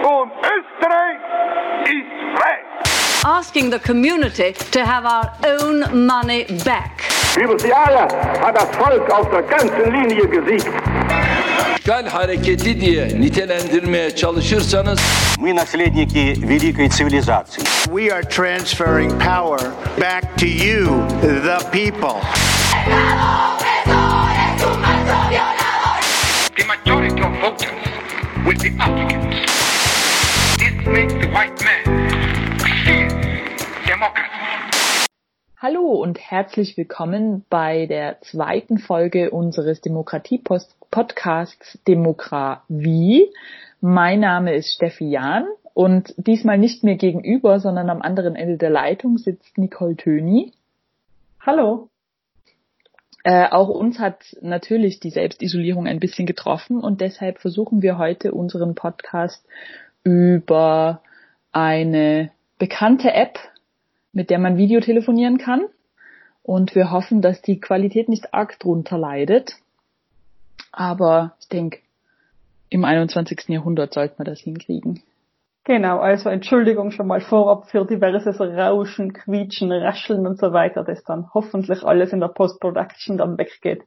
Und Österreich ist frei. asking the community to have our own money back. Über die Jahre hat das Volk auf der ganzen Linie gesiegt. işgal hareketi diye nitelendirmeye çalışırsanız Мы наследники великой цивилизации. We are transferring power back to you, the people. The majority of voters will be Africans. Makes the white man democracy. Hallo und herzlich willkommen bei der zweiten Folge unseres Demokratie-Podcasts Demokratie. Mein Name ist Steffi Jahn und diesmal nicht mir gegenüber, sondern am anderen Ende der Leitung sitzt Nicole Töni. Hallo. Äh, auch uns hat natürlich die Selbstisolierung ein bisschen getroffen und deshalb versuchen wir heute unseren Podcast über eine bekannte App, mit der man Videotelefonieren kann. Und wir hoffen, dass die Qualität nicht arg drunter leidet. Aber ich denke, im 21. Jahrhundert sollte man das hinkriegen. Genau, also Entschuldigung schon mal vorab für diverses Rauschen, Quietschen, Rascheln und so weiter, das dann hoffentlich alles in der Post-Production dann weggeht.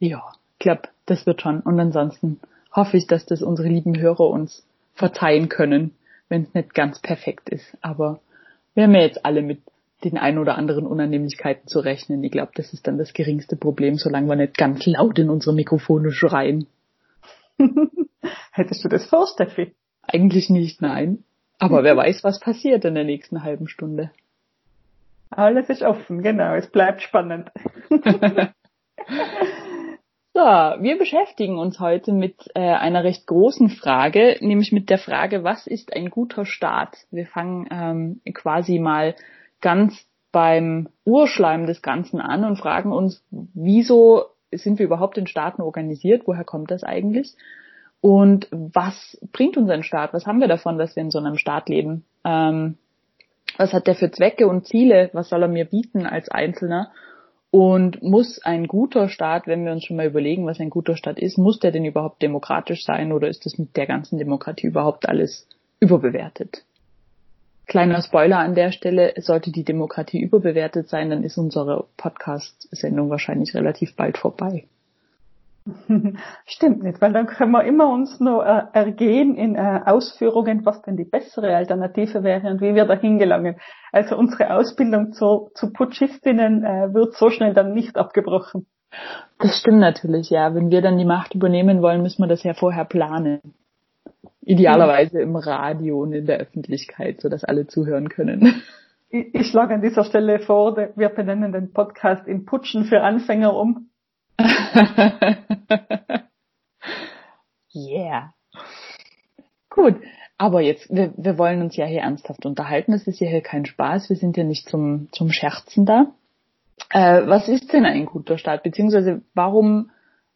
Ja, ich glaube, das wird schon. Und ansonsten hoffe ich, dass das unsere lieben Hörer uns verzeihen können, wenn es nicht ganz perfekt ist. Aber wir haben ja jetzt alle mit den ein oder anderen Unannehmlichkeiten zu rechnen. Ich glaube, das ist dann das geringste Problem, solange wir nicht ganz laut in unsere Mikrofone schreien. Hättest du das vor, Steffi? Eigentlich nicht, nein. Aber wer weiß, was passiert in der nächsten halben Stunde. Alles ist offen, genau, es bleibt spannend. So, wir beschäftigen uns heute mit äh, einer recht großen Frage, nämlich mit der Frage, was ist ein guter Staat? Wir fangen ähm, quasi mal ganz beim Urschleim des Ganzen an und fragen uns, wieso sind wir überhaupt in Staaten organisiert? Woher kommt das eigentlich? Und was bringt uns ein Staat? Was haben wir davon, dass wir in so einem Staat leben? Ähm, was hat der für Zwecke und Ziele? Was soll er mir bieten als Einzelner? Und muss ein guter Staat, wenn wir uns schon mal überlegen, was ein guter Staat ist, muss der denn überhaupt demokratisch sein oder ist das mit der ganzen Demokratie überhaupt alles überbewertet? Kleiner Spoiler an der Stelle, sollte die Demokratie überbewertet sein, dann ist unsere Podcast-Sendung wahrscheinlich relativ bald vorbei. Stimmt nicht, weil dann können wir immer uns noch äh, ergehen in äh, Ausführungen, was denn die bessere Alternative wäre und wie wir dahin gelangen. Also unsere Ausbildung zu, zu Putschistinnen äh, wird so schnell dann nicht abgebrochen. Das stimmt natürlich, ja. Wenn wir dann die Macht übernehmen wollen, müssen wir das ja vorher planen. Idealerweise im Radio und in der Öffentlichkeit, sodass alle zuhören können. Ich, ich schlage an dieser Stelle vor, wir benennen den Podcast in Putschen für Anfänger um. yeah. Gut, aber jetzt, wir, wir wollen uns ja hier ernsthaft unterhalten. Es ist ja hier kein Spaß. Wir sind ja nicht zum, zum Scherzen da. Äh, was ist denn ein guter Staat? Beziehungsweise warum,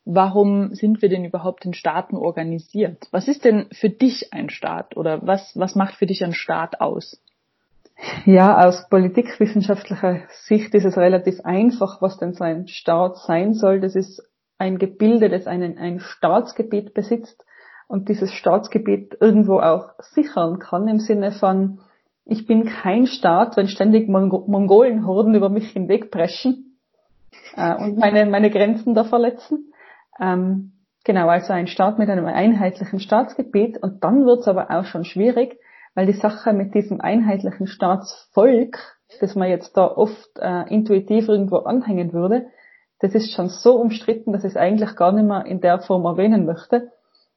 warum sind wir denn überhaupt in Staaten organisiert? Was ist denn für dich ein Staat? Oder was, was macht für dich ein Staat aus? Ja, aus politikwissenschaftlicher Sicht ist es relativ einfach, was denn so ein Staat sein soll. Das ist ein Gebilde, das einen, ein Staatsgebiet besitzt und dieses Staatsgebiet irgendwo auch sichern kann im Sinne von, ich bin kein Staat, wenn ständig Mong Mongolenhorden über mich hinwegpreschen äh, und meine, meine Grenzen da verletzen. Ähm, genau, also ein Staat mit einem einheitlichen Staatsgebiet und dann wird's aber auch schon schwierig, weil die Sache mit diesem einheitlichen Staatsvolk, das man jetzt da oft äh, intuitiv irgendwo anhängen würde, das ist schon so umstritten, dass ich es eigentlich gar nicht mehr in der Form erwähnen möchte.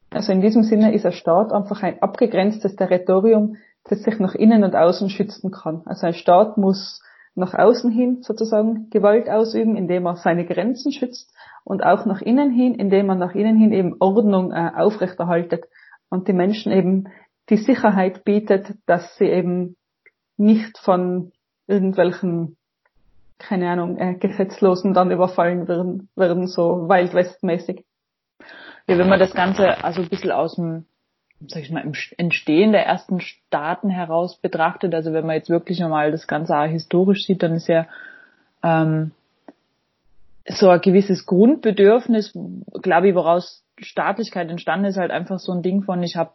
Also in diesem Sinne ist ein Staat einfach ein abgegrenztes Territorium, das sich nach innen und außen schützen kann. Also ein Staat muss nach außen hin sozusagen Gewalt ausüben, indem er seine Grenzen schützt und auch nach innen hin, indem er nach innen hin eben Ordnung äh, aufrechterhaltet und die Menschen eben die Sicherheit bietet, dass sie eben nicht von irgendwelchen, keine Ahnung, äh, Gesetzlosen dann überfallen werden, werden so Wild West-mäßig. Ja, wenn man das Ganze also ein bisschen aus dem, sag ich mal, im Entstehen der ersten Staaten heraus betrachtet, also wenn man jetzt wirklich nochmal das Ganze auch historisch sieht, dann ist ja ähm, so ein gewisses Grundbedürfnis, glaube ich, woraus Staatlichkeit entstanden ist, halt einfach so ein Ding von, ich habe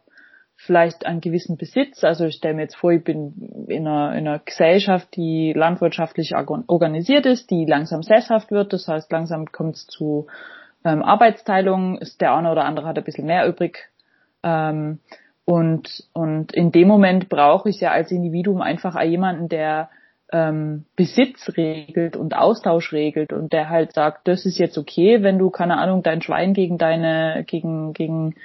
vielleicht einen gewissen Besitz. Also ich stelle mir jetzt vor, ich bin in einer, in einer Gesellschaft, die landwirtschaftlich organisiert ist, die langsam sesshaft wird. Das heißt, langsam kommt es zu ähm, Arbeitsteilung. Ist der eine oder andere hat ein bisschen mehr übrig. Ähm, und, und in dem Moment brauche ich ja als Individuum einfach jemanden, der ähm, Besitz regelt und Austausch regelt und der halt sagt, das ist jetzt okay, wenn du, keine Ahnung, dein Schwein gegen deine, gegen, gegen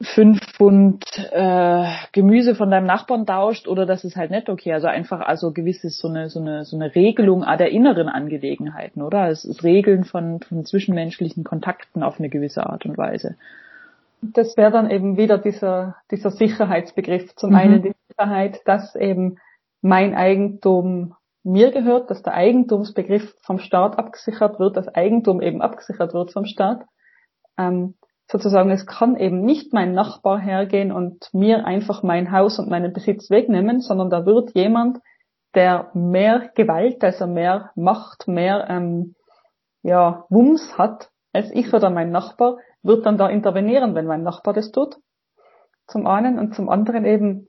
fünf Pfund äh, Gemüse von deinem Nachbarn tauscht oder das ist halt nicht okay. Also einfach also gewisses so eine so eine so eine Regelung der inneren Angelegenheiten, oder? Es ist Regeln von von zwischenmenschlichen Kontakten auf eine gewisse Art und Weise. Das wäre dann eben wieder dieser dieser Sicherheitsbegriff. Zum mhm. einen die Sicherheit, dass eben mein Eigentum mir gehört, dass der Eigentumsbegriff vom Staat abgesichert wird, dass Eigentum eben abgesichert wird vom Staat. Ähm, sozusagen, es kann eben nicht mein Nachbar hergehen und mir einfach mein Haus und meinen Besitz wegnehmen, sondern da wird jemand, der mehr Gewalt, also mehr Macht, mehr ähm, ja, Wumms hat als ich oder mein Nachbar, wird dann da intervenieren, wenn mein Nachbar das tut. Zum einen und zum anderen eben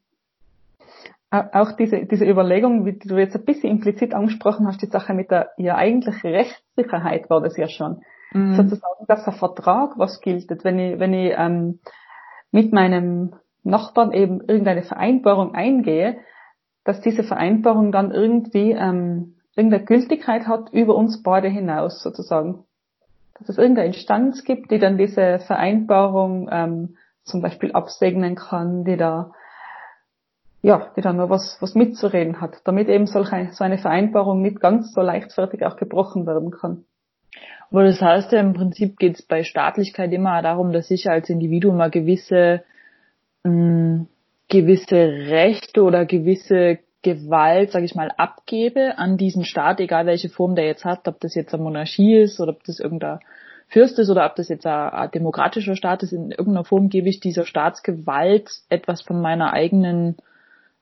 auch diese, diese Überlegung, wie du jetzt ein bisschen implizit angesprochen hast, die Sache mit der ja eigentlich Rechtssicherheit war das ja schon. Mhm. Sozusagen, dass der Vertrag was gilt. Wenn ich, wenn ich ähm, mit meinem Nachbarn eben irgendeine Vereinbarung eingehe, dass diese Vereinbarung dann irgendwie ähm, irgendeine Gültigkeit hat über uns beide hinaus sozusagen. Dass es irgendeine Instanz gibt, die dann diese Vereinbarung ähm, zum Beispiel absegnen kann, die da ja, die dann nur was, was mitzureden hat, damit eben solche, so eine Vereinbarung nicht ganz so leichtfertig auch gebrochen werden kann. Aber das heißt ja im Prinzip geht es bei Staatlichkeit immer darum, dass ich als Individuum mal gewisse mh, mm, gewisse Rechte oder gewisse Gewalt, sage ich mal, abgebe an diesen Staat, egal welche Form der jetzt hat, ob das jetzt eine Monarchie ist oder ob das irgendein Fürst ist oder ob das jetzt ein, ein demokratischer Staat ist, in irgendeiner Form gebe ich dieser Staatsgewalt etwas von meiner eigenen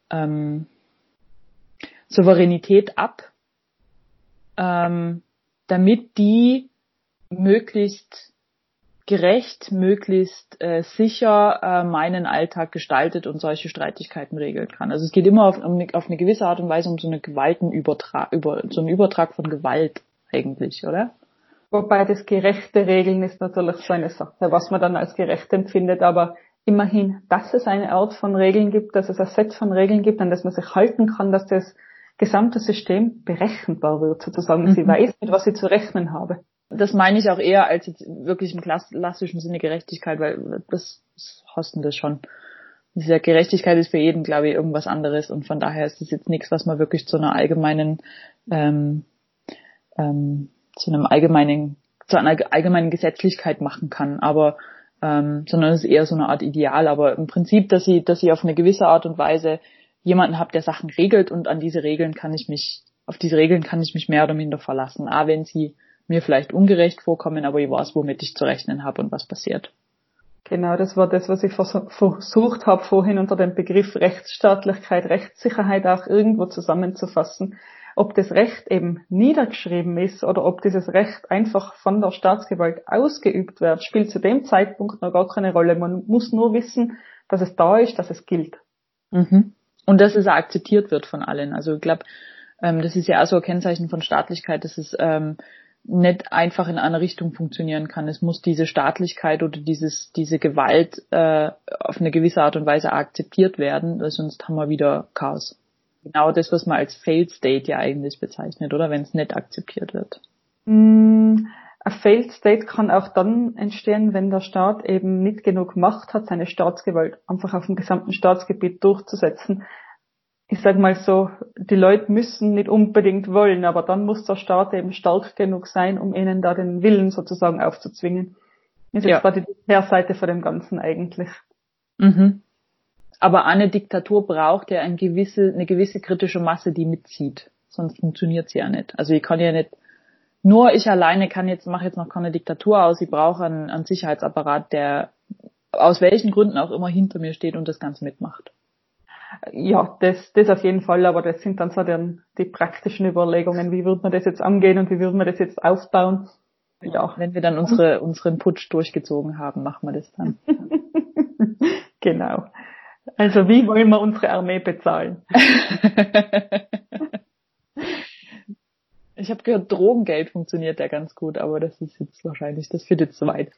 ähm, Souveränität ab, ähm, damit die möglichst gerecht, möglichst äh, sicher äh, meinen Alltag gestaltet und solche Streitigkeiten regeln kann. Also es geht immer auf, um, auf eine gewisse Art und Weise um so eine Gewaltenübertrag, über so einen Übertrag von Gewalt eigentlich, oder? Wobei das gerechte Regeln ist natürlich so eine Sache, was man dann als gerecht empfindet, aber immerhin, dass es eine Art von Regeln gibt, dass es ein Set von Regeln gibt, an das man sich halten kann, dass das gesamte System berechenbar wird, sozusagen. Mhm. Sie weiß, mit was sie zu rechnen habe. Das meine ich auch eher als jetzt wirklich im klassischen Sinne Gerechtigkeit, weil das, hosten das schon. Diese Gerechtigkeit ist für jeden, glaube ich, irgendwas anderes und von daher ist es jetzt nichts, was man wirklich zu einer allgemeinen, ähm, ähm, zu einem allgemeinen, zu einer allgemeinen Gesetzlichkeit machen kann. Aber ähm, sondern es ist eher so eine Art Ideal. Aber im Prinzip, dass ich, dass ich auf eine gewisse Art und Weise jemanden habe, der Sachen regelt und an diese Regeln kann ich mich, auf diese Regeln kann ich mich mehr oder minder verlassen. A, wenn sie mir vielleicht ungerecht vorkommen, aber ich weiß, womit ich zu rechnen habe und was passiert. Genau, das war das, was ich versucht habe, vorhin unter dem Begriff Rechtsstaatlichkeit, Rechtssicherheit auch irgendwo zusammenzufassen ob das Recht eben niedergeschrieben ist oder ob dieses Recht einfach von der Staatsgewalt ausgeübt wird, spielt zu dem Zeitpunkt noch gar keine Rolle. Man muss nur wissen, dass es da ist, dass es gilt. Mhm. Und dass es auch akzeptiert wird von allen. Also ich glaube, ähm, das ist ja auch so ein Kennzeichen von Staatlichkeit, dass es ähm, nicht einfach in eine Richtung funktionieren kann. Es muss diese Staatlichkeit oder dieses, diese Gewalt äh, auf eine gewisse Art und Weise akzeptiert werden, weil sonst haben wir wieder Chaos genau das, was man als Failed State ja eigentlich bezeichnet, oder wenn es nicht akzeptiert wird. Mm, ein Failed State kann auch dann entstehen, wenn der Staat eben nicht genug Macht hat, seine Staatsgewalt einfach auf dem gesamten Staatsgebiet durchzusetzen. Ich sage mal so, die Leute müssen nicht unbedingt wollen, aber dann muss der Staat eben stark genug sein, um ihnen da den Willen sozusagen aufzuzwingen. Das ist ja. quasi die Kehrseite von dem Ganzen eigentlich. Mhm aber eine Diktatur braucht ja eine gewisse, eine gewisse kritische Masse, die mitzieht. Sonst funktioniert sie ja nicht. Also ich kann ja nicht, nur ich alleine kann jetzt, mache jetzt noch keine Diktatur aus. Ich brauche einen, einen Sicherheitsapparat, der aus welchen Gründen auch immer hinter mir steht und das Ganze mitmacht. Ja, das, das auf jeden Fall, aber das sind dann so dann die praktischen Überlegungen, wie würde man das jetzt angehen und wie würde man das jetzt aufbauen. Ja. Wenn wir dann unsere, unseren Putsch durchgezogen haben, machen wir das dann. genau. Also wie wollen wir unsere Armee bezahlen? ich habe gehört, Drogengeld funktioniert ja ganz gut, aber das ist jetzt wahrscheinlich, das führt jetzt zu weit.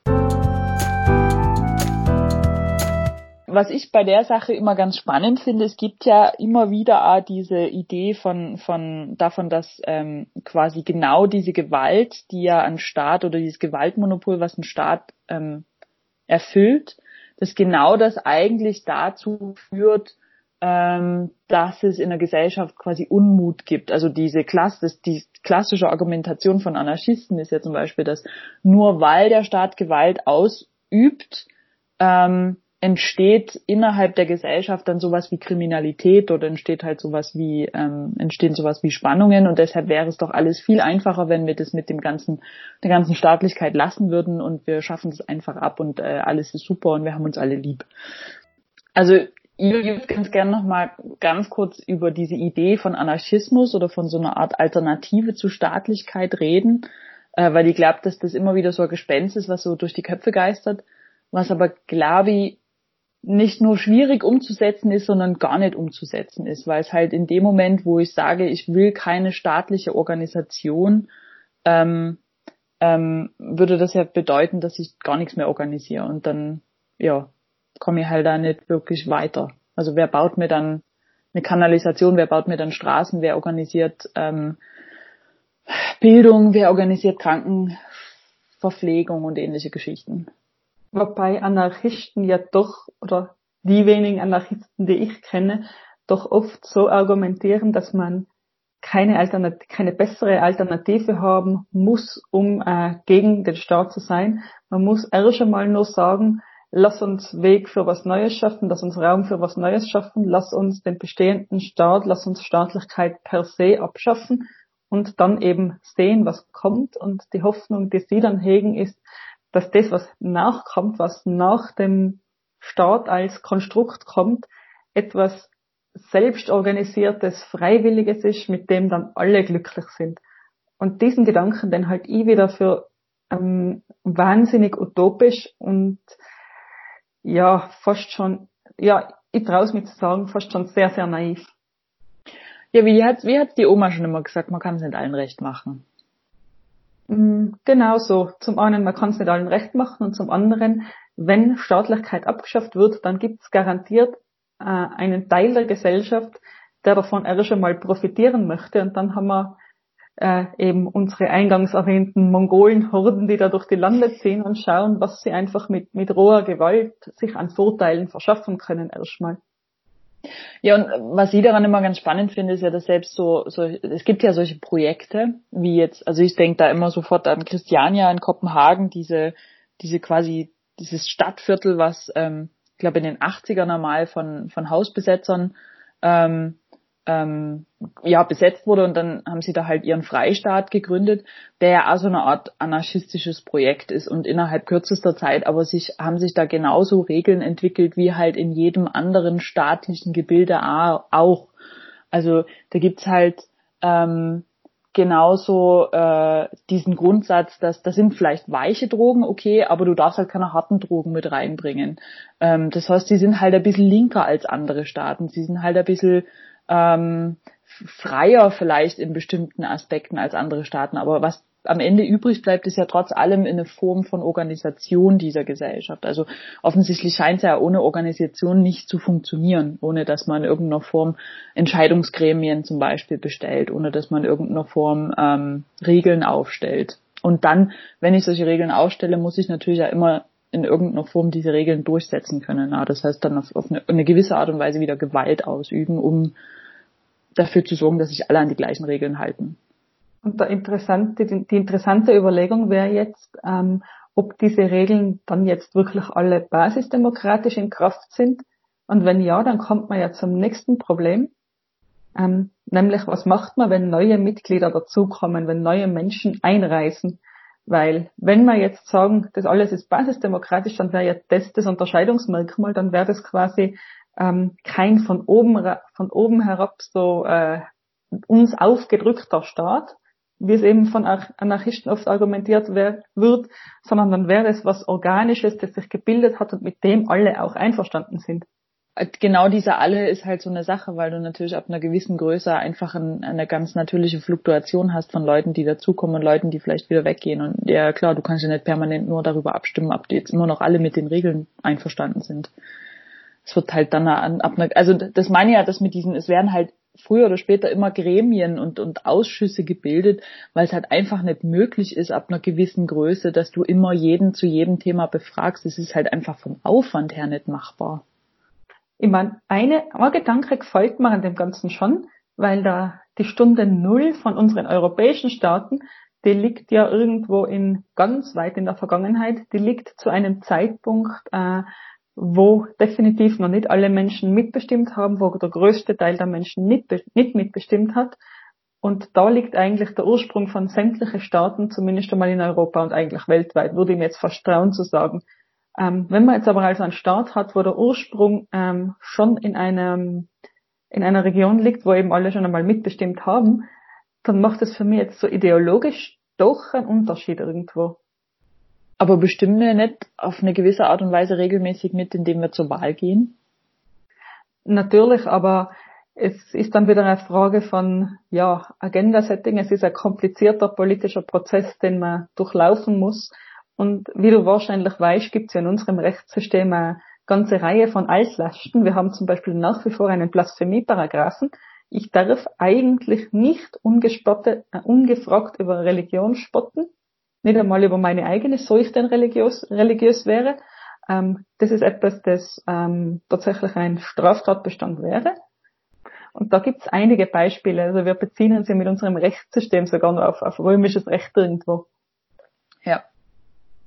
Was ich bei der Sache immer ganz spannend finde, es gibt ja immer wieder auch diese Idee von, von davon, dass ähm, quasi genau diese Gewalt, die ja ein Staat oder dieses Gewaltmonopol, was ein Staat ähm, erfüllt, dass genau das eigentlich dazu führt, ähm, dass es in der Gesellschaft quasi Unmut gibt. Also diese Klasse, das, die klassische Argumentation von Anarchisten ist ja zum Beispiel, dass nur weil der Staat Gewalt ausübt, ähm, entsteht innerhalb der Gesellschaft dann sowas wie Kriminalität oder entsteht halt sowas wie ähm, entstehen sowas wie Spannungen und deshalb wäre es doch alles viel einfacher, wenn wir das mit dem ganzen der ganzen Staatlichkeit lassen würden und wir schaffen das einfach ab und äh, alles ist super und wir haben uns alle lieb. Also ich würde ganz gerne noch mal ganz kurz über diese Idee von Anarchismus oder von so einer Art Alternative zu Staatlichkeit reden, äh, weil ich glaube, dass das immer wieder so ein Gespenst ist, was so durch die Köpfe geistert was aber, glaube ich, nicht nur schwierig umzusetzen ist, sondern gar nicht umzusetzen ist, weil es halt in dem Moment, wo ich sage, ich will keine staatliche Organisation, ähm, ähm, würde das ja bedeuten, dass ich gar nichts mehr organisiere und dann, ja, komme ich halt da nicht wirklich weiter. Also wer baut mir dann eine Kanalisation, wer baut mir dann Straßen, wer organisiert ähm, Bildung, wer organisiert Krankenverpflegung und ähnliche Geschichten. Wobei Anarchisten ja doch, oder die wenigen Anarchisten, die ich kenne, doch oft so argumentieren, dass man keine, Alternat keine bessere Alternative haben muss, um äh, gegen den Staat zu sein. Man muss erst einmal nur sagen, lass uns Weg für was Neues schaffen, lass uns Raum für was Neues schaffen, lass uns den bestehenden Staat, lass uns Staatlichkeit per se abschaffen und dann eben sehen, was kommt. Und die Hoffnung, die sie dann hegen, ist, dass das, was nachkommt, was nach dem Staat als Konstrukt kommt, etwas selbstorganisiertes, freiwilliges ist, mit dem dann alle glücklich sind. Und diesen Gedanken, den halt ich wieder für ähm, wahnsinnig utopisch und ja, fast schon, ja, ich traue es mir zu sagen, fast schon sehr, sehr naiv. Ja, wie hat, wie hat die Oma schon immer gesagt, man kann es nicht allen recht machen. Mm, genau so. Zum einen, man kann es nicht allen recht machen und zum anderen, wenn Staatlichkeit abgeschafft wird, dann gibt es garantiert äh, einen Teil der Gesellschaft, der davon erst einmal profitieren möchte und dann haben wir äh, eben unsere eingangs erwähnten Mongolen-Horden, die da durch die Lande ziehen und schauen, was sie einfach mit, mit roher Gewalt sich an Vorteilen verschaffen können erstmal. Ja, und was ich daran immer ganz spannend finde, ist ja, dass selbst so, so es gibt ja solche Projekte, wie jetzt, also ich denke da immer sofort an Christiania in Kopenhagen, diese, diese quasi, dieses Stadtviertel, was, ähm, ich glaube in den 80ern mal von, von Hausbesetzern ähm, ähm, ja besetzt wurde und dann haben sie da halt ihren Freistaat gegründet, der ja auch so eine Art anarchistisches Projekt ist und innerhalb kürzester Zeit aber sich haben sich da genauso Regeln entwickelt wie halt in jedem anderen staatlichen Gebilde auch. Also da gibt's halt ähm, genauso äh, diesen Grundsatz, dass da sind vielleicht weiche Drogen, okay, aber du darfst halt keine harten Drogen mit reinbringen. Ähm, das heißt, sie sind halt ein bisschen linker als andere Staaten. Sie sind halt ein bisschen ähm, freier vielleicht in bestimmten Aspekten als andere Staaten. Aber was am Ende übrig bleibt, ist ja trotz allem in eine Form von Organisation dieser Gesellschaft. Also offensichtlich scheint es ja ohne Organisation nicht zu funktionieren, ohne dass man in irgendeiner Form Entscheidungsgremien zum Beispiel bestellt, ohne dass man in irgendeiner Form ähm, Regeln aufstellt. Und dann, wenn ich solche Regeln aufstelle, muss ich natürlich ja immer in irgendeiner Form diese Regeln durchsetzen können. Ja, das heißt dann auf, auf eine, eine gewisse Art und Weise wieder Gewalt ausüben, um dafür zu sorgen, dass sich alle an die gleichen Regeln halten. Und interessante, die, die interessante Überlegung wäre jetzt, ähm, ob diese Regeln dann jetzt wirklich alle basisdemokratisch in Kraft sind. Und wenn ja, dann kommt man ja zum nächsten Problem. Ähm, nämlich, was macht man, wenn neue Mitglieder dazukommen, wenn neue Menschen einreisen? Weil wenn wir jetzt sagen, das alles ist basisdemokratisch, dann wäre ja das das Unterscheidungsmerkmal, dann wäre das quasi ähm, kein von oben, von oben herab so äh, uns aufgedrückter Staat, wie es eben von Anarchisten oft argumentiert wird, sondern dann wäre es was Organisches, das sich gebildet hat und mit dem alle auch einverstanden sind. Genau dieser Alle ist halt so eine Sache, weil du natürlich ab einer gewissen Größe einfach ein, eine ganz natürliche Fluktuation hast von Leuten, die dazukommen und Leuten, die vielleicht wieder weggehen. Und ja klar, du kannst ja nicht permanent nur darüber abstimmen, ob die jetzt immer noch alle mit den Regeln einverstanden sind. Es wird halt dann ab einer, also das meine ja, dass mit diesen, es werden halt früher oder später immer Gremien und, und Ausschüsse gebildet, weil es halt einfach nicht möglich ist ab einer gewissen Größe, dass du immer jeden zu jedem Thema befragst. Es ist halt einfach vom Aufwand her nicht machbar. Ich meine, eine, ein Gedanke gefällt mir an dem Ganzen schon, weil da die Stunde Null von unseren europäischen Staaten, die liegt ja irgendwo in ganz weit in der Vergangenheit, die liegt zu einem Zeitpunkt, äh, wo definitiv noch nicht alle Menschen mitbestimmt haben, wo der größte Teil der Menschen nicht, nicht mitbestimmt hat. Und da liegt eigentlich der Ursprung von sämtlichen Staaten, zumindest einmal in Europa und eigentlich weltweit, würde ich mir jetzt fast trauen zu sagen. Ähm, wenn man jetzt aber also einen Staat hat, wo der Ursprung ähm, schon in einem in einer Region liegt, wo eben alle schon einmal mitbestimmt haben, dann macht es für mich jetzt so ideologisch doch einen Unterschied irgendwo. Aber bestimmen wir nicht auf eine gewisse Art und Weise regelmäßig mit, indem wir zur Wahl gehen? Natürlich, aber es ist dann wieder eine Frage von, ja, Agenda-Setting. Es ist ein komplizierter politischer Prozess, den man durchlaufen muss. Und wie du wahrscheinlich weißt, gibt es ja in unserem Rechtssystem eine ganze Reihe von Altlasten. Wir haben zum Beispiel nach wie vor einen Blasphemie-Paragraphen. Ich darf eigentlich nicht äh, ungefragt über Religion spotten nicht einmal über meine eigene, so ich denn religiös, religiös wäre. Ähm, das ist etwas, das ähm, tatsächlich ein Straftatbestand wäre. Und da gibt es einige Beispiele. Also wir beziehen uns ja mit unserem Rechtssystem sogar noch auf, auf römisches Recht irgendwo. Ja.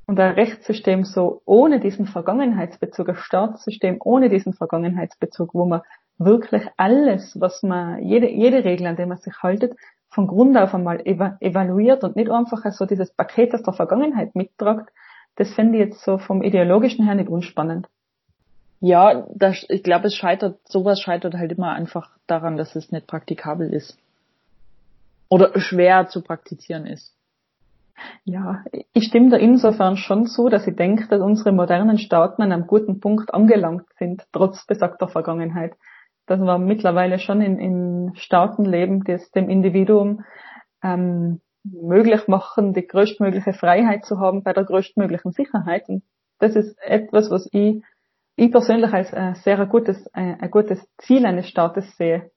Und ein Rechtssystem so ohne diesen Vergangenheitsbezug, ein Staatssystem ohne diesen Vergangenheitsbezug, wo man wirklich alles, was man, jede, jede Regel, an der man sich haltet, von Grund auf einmal evaluiert und nicht einfach so dieses Paket aus der Vergangenheit mittragt, das fände ich jetzt so vom ideologischen her nicht unspannend. Ja, das, ich glaube, es scheitert, sowas scheitert halt immer einfach daran, dass es nicht praktikabel ist. Oder schwer zu praktizieren ist. Ja, ich stimme da insofern schon zu, dass ich denke, dass unsere modernen Staaten an einem guten Punkt angelangt sind, trotz besagter Vergangenheit dass wir mittlerweile schon in, in Staaten leben, die es dem Individuum ähm, möglich machen, die größtmögliche Freiheit zu haben bei der größtmöglichen Sicherheit. Und das ist etwas, was ich, ich persönlich als äh, sehr ein gutes, äh, ein gutes Ziel eines Staates sehe.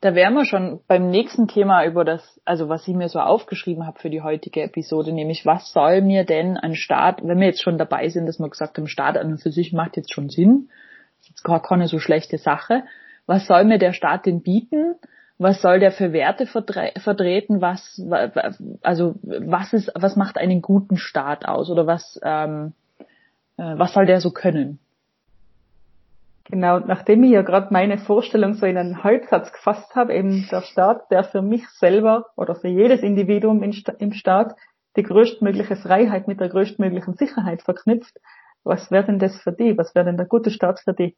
Da wären wir schon beim nächsten Thema über das, also was ich mir so aufgeschrieben habe für die heutige Episode, nämlich was soll mir denn ein Staat, wenn wir jetzt schon dabei sind, dass wir gesagt haben, Staat an und für sich macht jetzt schon Sinn, jetzt gar keine so schlechte Sache. Was soll mir der Staat denn bieten? Was soll der für Werte vertre vertreten? Was, also, was ist, was macht einen guten Staat aus? Oder was, ähm, äh, was soll der so können? Genau, nachdem ich ja gerade meine Vorstellung so in einen Halbsatz gefasst habe, eben der Staat, der für mich selber oder für jedes Individuum im Staat die größtmögliche Freiheit mit der größtmöglichen Sicherheit verknüpft, was wäre denn das für die? Was wäre denn der gute Staat für die?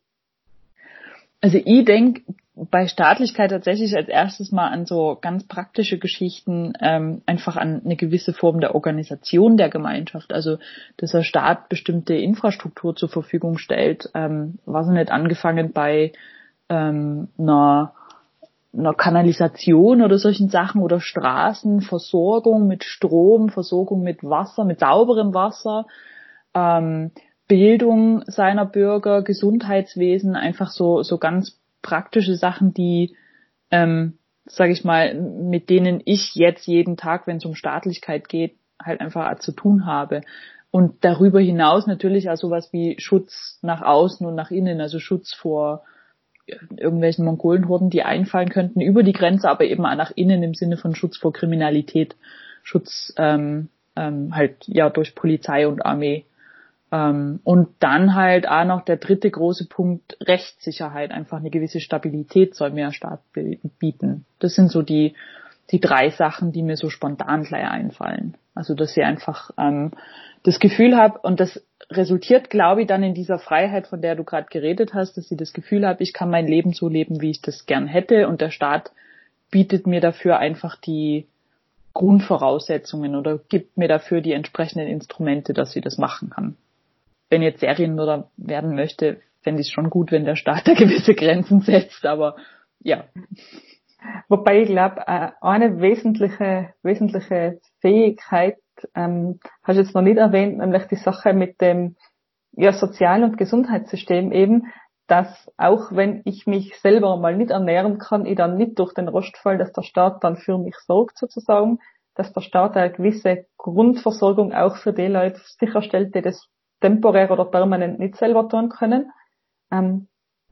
Also ich denke bei Staatlichkeit tatsächlich als erstes mal an so ganz praktische Geschichten, ähm, einfach an eine gewisse Form der Organisation der Gemeinschaft. Also dass der Staat bestimmte Infrastruktur zur Verfügung stellt, ähm, was nicht angefangen bei ähm, einer einer Kanalisation oder solchen Sachen oder Straßen, Versorgung mit Strom, Versorgung mit Wasser, mit sauberem Wasser, ähm, Bildung seiner Bürger, Gesundheitswesen, einfach so, so ganz praktische Sachen, die, ähm, sage ich mal, mit denen ich jetzt jeden Tag, wenn es um Staatlichkeit geht, halt einfach zu tun habe. Und darüber hinaus natürlich auch sowas wie Schutz nach außen und nach innen, also Schutz vor irgendwelchen Mongolenhorden, die einfallen könnten über die Grenze, aber eben auch nach innen im Sinne von Schutz vor Kriminalität, Schutz ähm, ähm, halt ja durch Polizei und Armee. Ähm, und dann halt auch noch der dritte große Punkt, Rechtssicherheit, einfach eine gewisse Stabilität soll mir Staat bieten. Das sind so die, die drei Sachen, die mir so spontan gleich einfallen. Also dass ich einfach ähm, das Gefühl habe, und das resultiert, glaube ich, dann in dieser Freiheit, von der du gerade geredet hast, dass ich das Gefühl habe, ich kann mein Leben so leben, wie ich das gern hätte, und der Staat bietet mir dafür einfach die Grundvoraussetzungen oder gibt mir dafür die entsprechenden Instrumente, dass ich das machen kann wenn jetzt Serienmörder werden möchte, fände ich schon gut, wenn der Staat da gewisse Grenzen setzt, aber ja. Wobei ich glaube, äh, eine wesentliche, wesentliche Fähigkeit, ähm, hast du jetzt noch nicht erwähnt, nämlich die Sache mit dem ja, Sozial- und Gesundheitssystem eben, dass auch wenn ich mich selber mal nicht ernähren kann, ich dann nicht durch den Rost fall, dass der Staat dann für mich sorgt sozusagen, dass der Staat eine gewisse Grundversorgung auch für die Leute sicherstellt, die das temporär oder permanent nicht selber tun können. Ähm,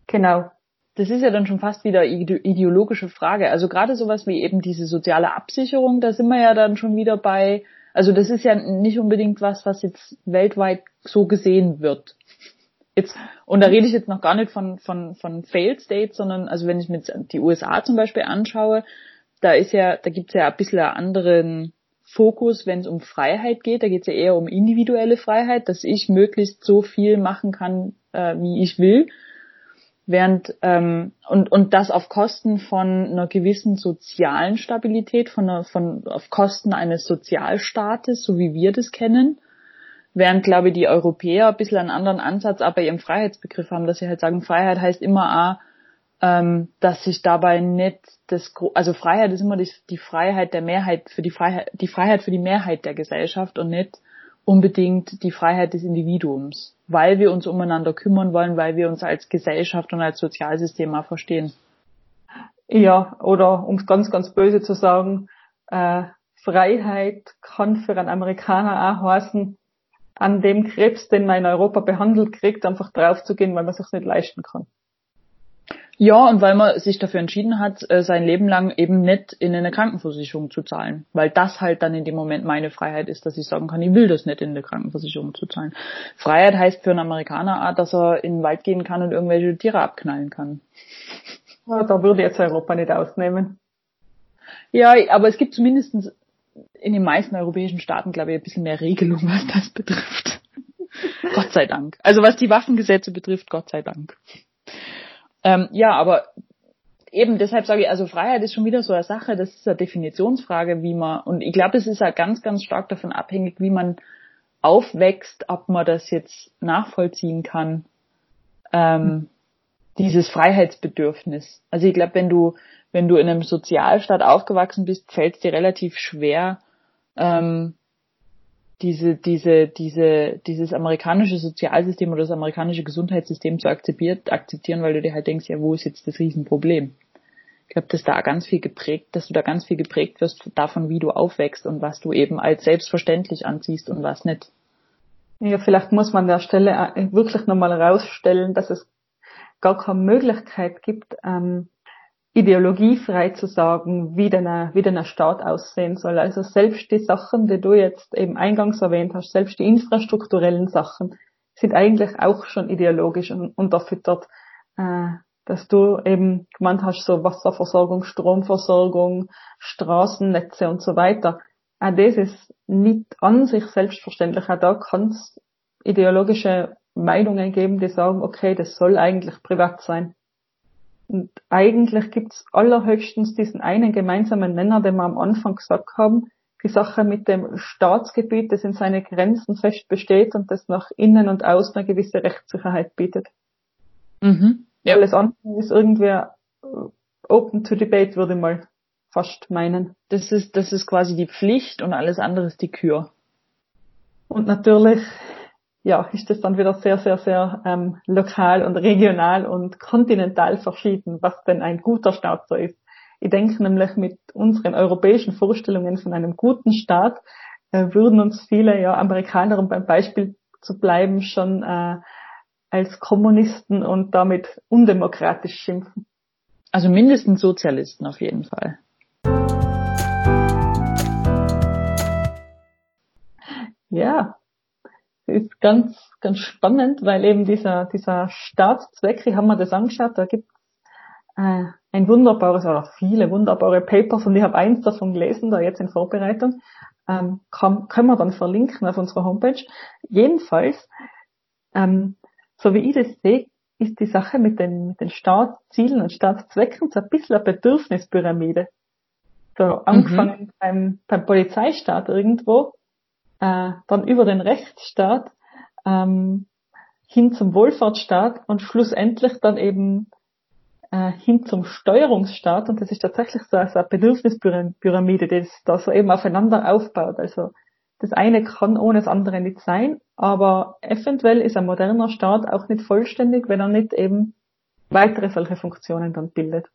genau. Das ist ja dann schon fast wieder ideologische Frage. Also gerade sowas wie eben diese soziale Absicherung, da sind wir ja dann schon wieder bei, also das ist ja nicht unbedingt was, was jetzt weltweit so gesehen wird. Jetzt, und da rede ich jetzt noch gar nicht von, von, von Failed States, sondern also wenn ich mir die USA zum Beispiel anschaue, da ist ja, da gibt's ja ein bisschen einen anderen Fokus, wenn es um Freiheit geht. Da geht's ja eher um individuelle Freiheit, dass ich möglichst so viel machen kann, äh, wie ich will. Während ähm, und und das auf Kosten von einer gewissen sozialen Stabilität, von einer, von auf Kosten eines Sozialstaates, so wie wir das kennen. Während, glaube ich, die Europäer ein bisschen einen anderen Ansatz aber ihrem Freiheitsbegriff haben, dass sie halt sagen, Freiheit heißt immer auch, ähm, dass sich dabei nicht das, also Freiheit ist immer die, die Freiheit der Mehrheit für die Freiheit, die Freiheit für die Mehrheit der Gesellschaft und nicht unbedingt die Freiheit des Individuums, weil wir uns umeinander kümmern wollen, weil wir uns als Gesellschaft und als Sozialsystem mal verstehen. Ja, oder um es ganz, ganz böse zu sagen, äh, Freiheit kann für einen Amerikaner auch heißen, an dem Krebs, den man in Europa behandelt kriegt, einfach draufzugehen, weil man sich nicht leisten kann. Ja, und weil man sich dafür entschieden hat, äh, sein Leben lang eben nicht in eine Krankenversicherung zu zahlen. Weil das halt dann in dem Moment meine Freiheit ist, dass ich sagen kann, ich will das nicht in eine Krankenversicherung zu zahlen. Freiheit heißt für einen Amerikaner auch, dass er in den Wald gehen kann und irgendwelche Tiere abknallen kann. Ja, da würde jetzt Europa nicht ausnehmen. Ja, aber es gibt zumindest in den meisten europäischen Staaten, glaube ich, ein bisschen mehr Regelung, was das betrifft. Gott sei Dank. Also was die Waffengesetze betrifft, Gott sei Dank. Ähm, ja, aber eben deshalb sage ich, also Freiheit ist schon wieder so eine Sache, das ist eine Definitionsfrage, wie man, und ich glaube, es ist halt ganz, ganz stark davon abhängig, wie man aufwächst, ob man das jetzt nachvollziehen kann, ähm, dieses Freiheitsbedürfnis. Also ich glaube, wenn du, wenn du in einem Sozialstaat aufgewachsen bist, fällt es dir relativ schwer, ähm, diese, diese, diese, dieses amerikanische Sozialsystem oder das amerikanische Gesundheitssystem zu akzeptieren, weil du dir halt denkst, ja, wo ist jetzt das Riesenproblem? Ich glaube, dass da ganz viel geprägt, dass du da ganz viel geprägt wirst davon, wie du aufwächst und was du eben als selbstverständlich anziehst und was nicht. Ja, vielleicht muss man an der Stelle wirklich nochmal herausstellen, dass es gar keine Möglichkeit gibt, ähm, ideologiefrei zu sagen, wie denn, wie denn ein Staat aussehen soll. Also selbst die Sachen, die du jetzt eben eingangs erwähnt hast, selbst die infrastrukturellen Sachen, sind eigentlich auch schon ideologisch unterfüttert. Äh, dass du eben gemeint hast, so Wasserversorgung, Stromversorgung, Straßennetze und so weiter. Auch das ist nicht an sich selbstverständlich. Auch da kann es ideologische Meinungen geben, die sagen, okay, das soll eigentlich privat sein. Und eigentlich gibt's allerhöchstens diesen einen gemeinsamen Nenner, den wir am Anfang gesagt haben, die Sache mit dem Staatsgebiet, das in seine Grenzen fest besteht und das nach innen und außen eine gewisse Rechtssicherheit bietet. Mhm. Ja. Alles andere ist irgendwie äh, open to debate, würde ich mal fast meinen. Das ist, das ist quasi die Pflicht und alles andere ist die Kür. Und natürlich ja, ist das dann wieder sehr, sehr, sehr ähm, lokal und regional und kontinental verschieden, was denn ein guter Staat so ist. Ich denke nämlich mit unseren europäischen Vorstellungen von einem guten Staat äh, würden uns viele ja Amerikaner, um beim Beispiel zu bleiben, schon äh, als Kommunisten und damit undemokratisch schimpfen. Also mindestens Sozialisten auf jeden Fall. Ja, ist ganz, ganz spannend, weil eben dieser, dieser Staatszweck, ich habe mir das angeschaut, da gibt äh, ein wunderbares oder viele wunderbare Papers und ich habe eins davon gelesen, da jetzt in Vorbereitung, ähm, kann, können wir dann verlinken auf unserer Homepage. Jedenfalls, ähm, so wie ich das sehe, ist die Sache mit den, mit den Staatszielen und Staatszwecken so ein bisschen eine Bedürfnispyramide. So mhm. angefangen mhm. beim, beim Polizeistaat irgendwo, äh, dann über den Rechtsstaat ähm, hin zum Wohlfahrtsstaat und schlussendlich dann eben äh, hin zum Steuerungsstaat und das ist tatsächlich so also eine Bedürfnispyramide, die da so eben aufeinander aufbaut. Also das eine kann ohne das andere nicht sein, aber eventuell ist ein moderner Staat auch nicht vollständig, wenn er nicht eben weitere solche Funktionen dann bildet.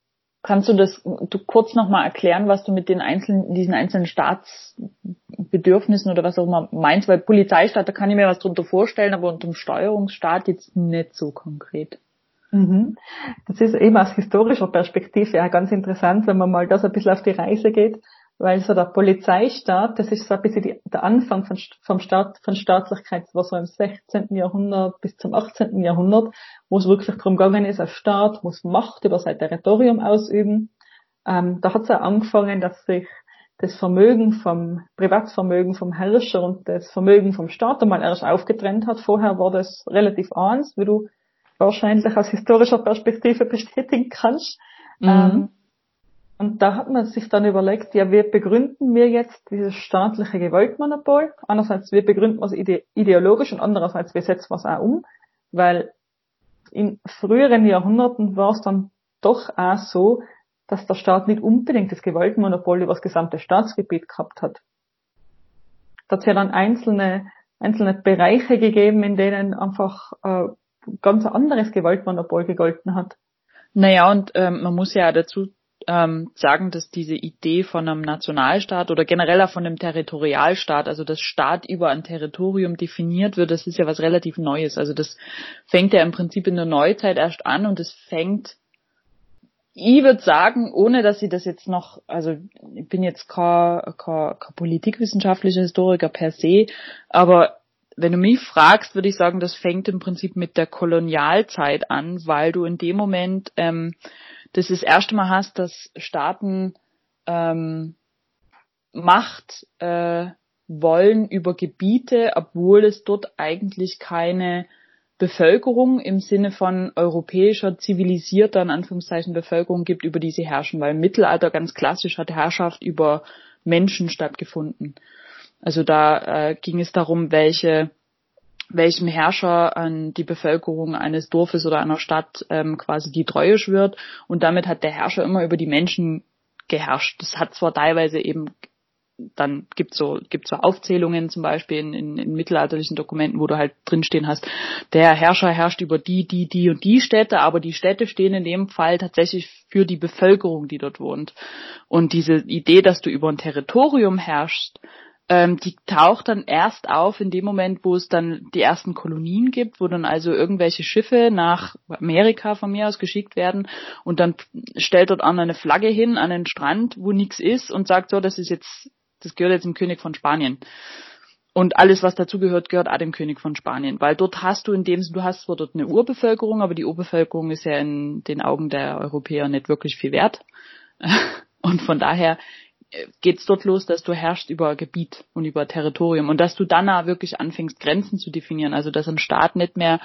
Kannst du das du kurz nochmal erklären, was du mit den einzelnen, diesen einzelnen Staatsbedürfnissen oder was auch immer meinst? Weil Polizeistaat, da kann ich mir was drunter vorstellen, aber unter dem Steuerungsstaat jetzt nicht so konkret. Mhm. Das ist eben aus historischer Perspektive auch ganz interessant, wenn man mal das ein bisschen auf die Reise geht, weil so der Polizeistaat, das ist so ein bisschen die, der Anfang von, vom Staat, von Staatlichkeit, war so im 16. Jahrhundert bis zum 18. Jahrhundert, wo es wirklich darum gegangen ist, ein Staat muss Macht über sein Territorium ausüben. Ähm, da hat es auch angefangen, dass sich das Vermögen vom Privatvermögen vom Herrscher und das Vermögen vom Staat einmal erst aufgetrennt hat. Vorher war das relativ eins, wie du wahrscheinlich aus historischer Perspektive bestätigen kannst. Mhm. Ähm, und da hat man sich dann überlegt, ja, wie begründen wir jetzt dieses staatliche Gewaltmonopol? Einerseits, wie begründen wir es ide ideologisch und andererseits, wie setzen wir es auch um? Weil in früheren Jahrhunderten war es dann doch auch so, dass der Staat nicht unbedingt das Gewaltmonopol über das gesamte Staatsgebiet gehabt hat. Da hat es ja dann einzelne, einzelne Bereiche gegeben, in denen einfach äh, ganz anderes Gewaltmonopol gegolten hat. Naja, und ähm, man muss ja dazu ähm, sagen, dass diese Idee von einem Nationalstaat oder generell auch von einem Territorialstaat, also das Staat über ein Territorium definiert wird, das ist ja was relativ Neues. Also das fängt ja im Prinzip in der Neuzeit erst an und es fängt, ich würde sagen, ohne dass sie das jetzt noch, also ich bin jetzt kein, kein, kein politikwissenschaftlicher Historiker per se, aber wenn du mich fragst, würde ich sagen, das fängt im Prinzip mit der Kolonialzeit an, weil du in dem Moment ähm, das das erste Mal hast, dass Staaten ähm, Macht äh, wollen über Gebiete, obwohl es dort eigentlich keine Bevölkerung im Sinne von europäischer, zivilisierter, in Anführungszeichen, Bevölkerung gibt, über die sie herrschen, weil im Mittelalter ganz klassisch hat Herrschaft über Menschen stattgefunden. Also da äh, ging es darum, welche welchem Herrscher an die Bevölkerung eines Dorfes oder einer Stadt ähm, quasi die Treue schwört. Und damit hat der Herrscher immer über die Menschen geherrscht. Das hat zwar teilweise eben dann gibt so gibt so Aufzählungen zum Beispiel in, in, in mittelalterlichen Dokumenten, wo du halt drinstehen hast, der Herrscher herrscht über die, die, die und die Städte, aber die Städte stehen in dem Fall tatsächlich für die Bevölkerung, die dort wohnt. Und diese Idee, dass du über ein Territorium herrschst, ähm, die taucht dann erst auf in dem Moment, wo es dann die ersten Kolonien gibt, wo dann also irgendwelche Schiffe nach Amerika von mir aus geschickt werden und dann stellt dort an eine Flagge hin an den Strand, wo nichts ist und sagt so, das ist jetzt, das gehört jetzt dem König von Spanien. Und alles, was dazu gehört, gehört auch dem König von Spanien. Weil dort hast du in dem du hast zwar dort eine Urbevölkerung, aber die Urbevölkerung ist ja in den Augen der Europäer nicht wirklich viel wert. Und von daher geht's dort los, dass du herrschst über Gebiet und über Territorium und dass du dann auch wirklich anfängst, Grenzen zu definieren. Also dass ein Staat nicht mehr,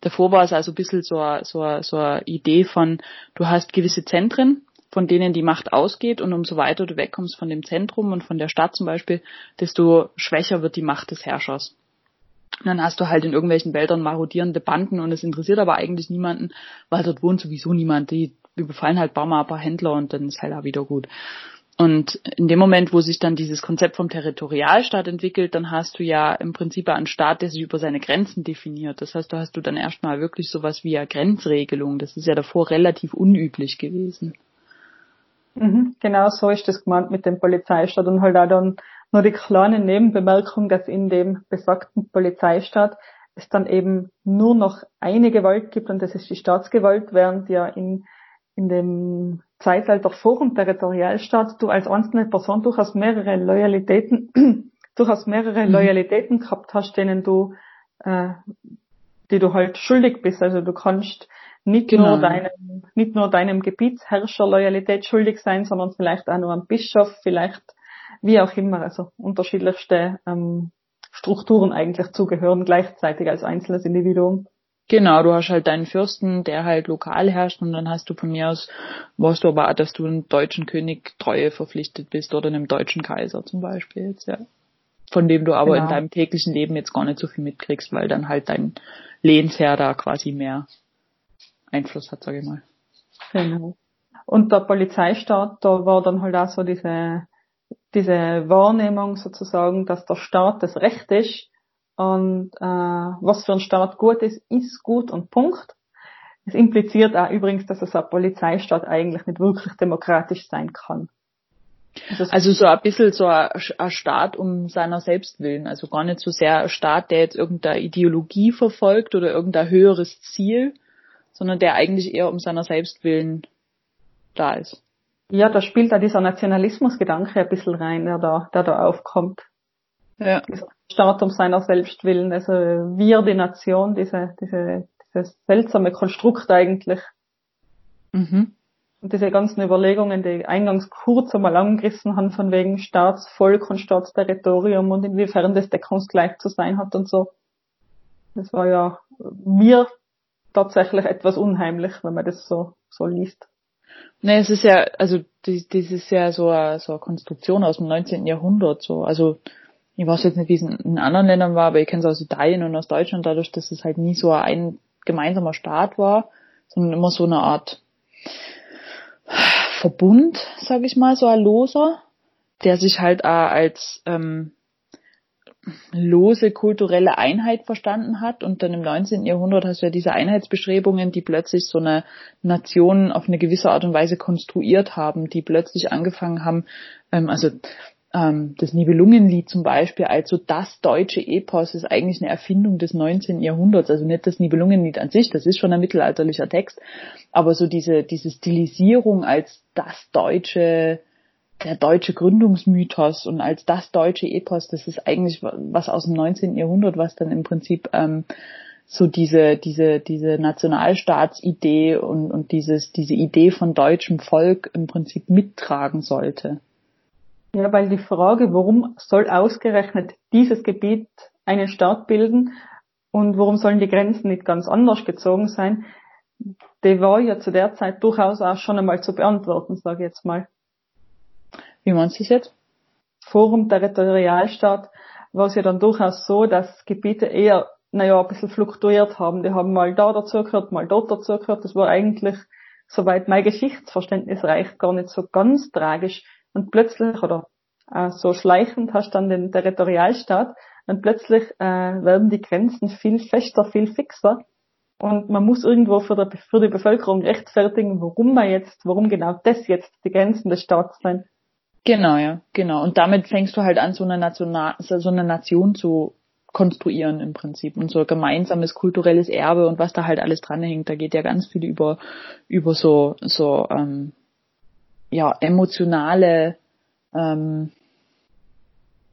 davor war es also ein bisschen so, so, so eine Idee von, du hast gewisse Zentren, von denen die Macht ausgeht und umso weiter du wegkommst von dem Zentrum und von der Stadt zum Beispiel, desto schwächer wird die Macht des Herrschers. Und dann hast du halt in irgendwelchen Wäldern marodierende Banden und es interessiert aber eigentlich niemanden, weil dort wohnt sowieso niemand. Die überfallen halt ein paar Händler und dann ist halt auch wieder gut. Und in dem Moment, wo sich dann dieses Konzept vom Territorialstaat entwickelt, dann hast du ja im Prinzip einen Staat, der sich über seine Grenzen definiert. Das heißt, da hast du dann erstmal wirklich sowas wie eine Grenzregelung. Das ist ja davor relativ unüblich gewesen. Mhm, genau so ist das gemeint mit dem Polizeistaat und halt auch dann nur die kleine Nebenbemerkung, dass in dem besagten Polizeistaat es dann eben nur noch eine Gewalt gibt und das ist die Staatsgewalt, während ja in, in dem Zeitalter vor dem Territorialstaat du als einzelne Person durchaus mehrere Loyalitäten, durchaus mehrere mhm. Loyalitäten gehabt hast, denen du, äh, die du halt schuldig bist. Also du kannst nicht genau. nur deinem, nicht nur deinem Gebietsherrscher Loyalität schuldig sein, sondern vielleicht auch nur einem Bischof, vielleicht wie auch immer, also unterschiedlichste ähm, Strukturen eigentlich zugehören gleichzeitig als einzelnes Individuum. Genau, du hast halt deinen Fürsten, der halt lokal herrscht und dann hast du von mir aus, weißt du aber auch, dass du einem deutschen König Treue verpflichtet bist oder einem deutschen Kaiser zum Beispiel jetzt, ja. von dem du aber Genau. in deinem täglichen Leben jetzt gar nicht so viel mitkriegst, weil dann halt dein Lehnsherr da quasi mehr Einfluss hat, sage ich mal. Genau. Und der Polizeistaat, da war dann halt auch so diese, diese Wahrnehmung sozusagen, dass der Staat das Recht ist und äh, was für ein Staat gut ist, ist gut und Punkt. Es impliziert auch übrigens, dass es ein Polizeistaat eigentlich nicht wirklich demokratisch sein kann. es- Also so ein bisschen so ein, ein Staat um seiner selbst willen. Also gar nicht so sehr ein Staat, der jetzt irgendeine Ideologie verfolgt oder irgendein höheres Ziel, sondern der eigentlich eher um seiner selbst willen da ist. ja, da spielt da dieser Nationalismusgedanke ein bisschen rein, der da, der da aufkommt. Ja. dieser Staat um seiner selbst willen, also wir, die Nation, diese, diese, dieses seltsame Konstrukt eigentlich. Mhm. Und diese ganzen Überlegungen, die eingangs kurz einmal angerissen haben, von wegen Staatsvolk und Staatsterritorium und inwiefern das deckungsgleich zu sein hat und so. Das war ja mir tatsächlich etwas unheimlich, wenn man das so, so liest. Ne, es ist ja, also das, das ist ja so eine, so eine Konstruktion aus dem 19. Jahrhundert. So. Also ich weiß jetzt nicht, wie es in, anderen Ländern war, aber ich kenne es aus Italien und aus Deutschland, dadurch, dass es halt nie so ein gemeinsamer Staat war, sondern immer so eine Art Verbund, sag ich mal, so ein loser, der sich halt auch als ähm, lose kulturelle Einheit verstanden hat und dann im 19. Jahrhundert hast du ja diese Einheitsbestrebungen, die plötzlich so eine Nation auf eine gewisse Art und Weise konstruiert haben, die plötzlich angefangen haben, ähm, also das Nibelungenlied zum Beispiel, also das deutsche Epos ist eigentlich eine Erfindung des 19. Jahrhunderts, also nicht das Nibelungenlied an sich, das ist schon ein mittelalterlicher Text, aber so diese, diese Stilisierung als das deutsche der deutsche Gründungsmythos und als das deutsche Epos, das ist eigentlich was aus dem 19. Jahrhundert, was dann im Prinzip ähm, so diese diese diese Nationalstaatsidee und und dieses diese Idee von deutschem Volk im Prinzip mittragen sollte. Ja, weil die Frage, warum soll ausgerechnet dieses Gebiet einen Staat bilden und warum sollen die Grenzen nicht ganz anders gezogen sein, die war ja zu der Zeit durchaus auch schon einmal zu beantworten, sage ich jetzt mal. Wie meinst du das jetzt? Forum Territorialstaat war es ja dann durchaus so, dass Gebiete eher, naja, ein bisschen fluktuiert haben. Die haben mal da dazugehört, mal dort dazugehört. Das war eigentlich, soweit mein Geschichtsverständnis reicht, gar nicht so ganz tragisch. Und plötzlich, oder äh, so schleichend hast dann den Territorialstaat und plötzlich äh, werden die Grenzen viel fester, viel fixer. Und man muss irgendwo für, der, für die Bevölkerung rechtfertigen, warum man jetzt, warum genau das jetzt die Grenzen des Staates sind. Genau, ja, genau. Und damit fängst du halt an, so eine, National, so eine Nation zu konstruieren im Prinzip und so ein gemeinsames kulturelles Erbe und was da halt alles dranhängt. Da geht ja ganz viel über über so so ähm, ja emotionale ähm,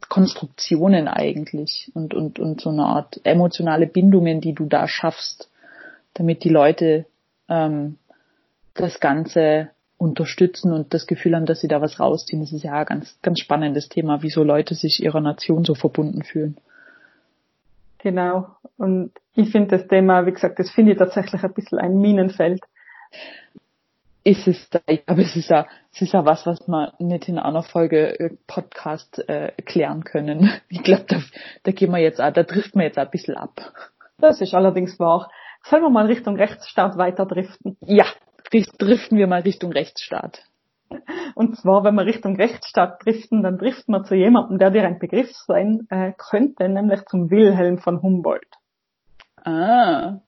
Konstruktionen eigentlich und und und so eine Art emotionale Bindungen, die du da schaffst, damit die Leute ähm, das Ganze unterstützen und das Gefühl haben, dass sie da was rausziehen. Das ist ja ein ganz, ganz spannendes Thema, wieso Leute sich ihrer Nation so verbunden fühlen. Genau. Und ich finde das Thema, wie gesagt, das finde ich tatsächlich ein bisschen ein Minenfeld. Ist es da, aber es ist ja, es ist ja was, was wir nicht in einer Folge äh, Podcast äh, klären können. Ich glaube, da, da gehen wir jetzt, auch, da trifft man jetzt auch ein bisschen ab. Das ist allerdings wahr. Sollen wir mal Richtung Rechtsstaat weiter driften? Ja, driften wir mal Richtung Rechtsstaat. Und zwar, wenn wir Richtung Rechtsstaat driften, dann driften wir zu jemandem, der dir ein Begriff sein äh, könnte, nämlich zum Wilhelm von Humboldt. Ah.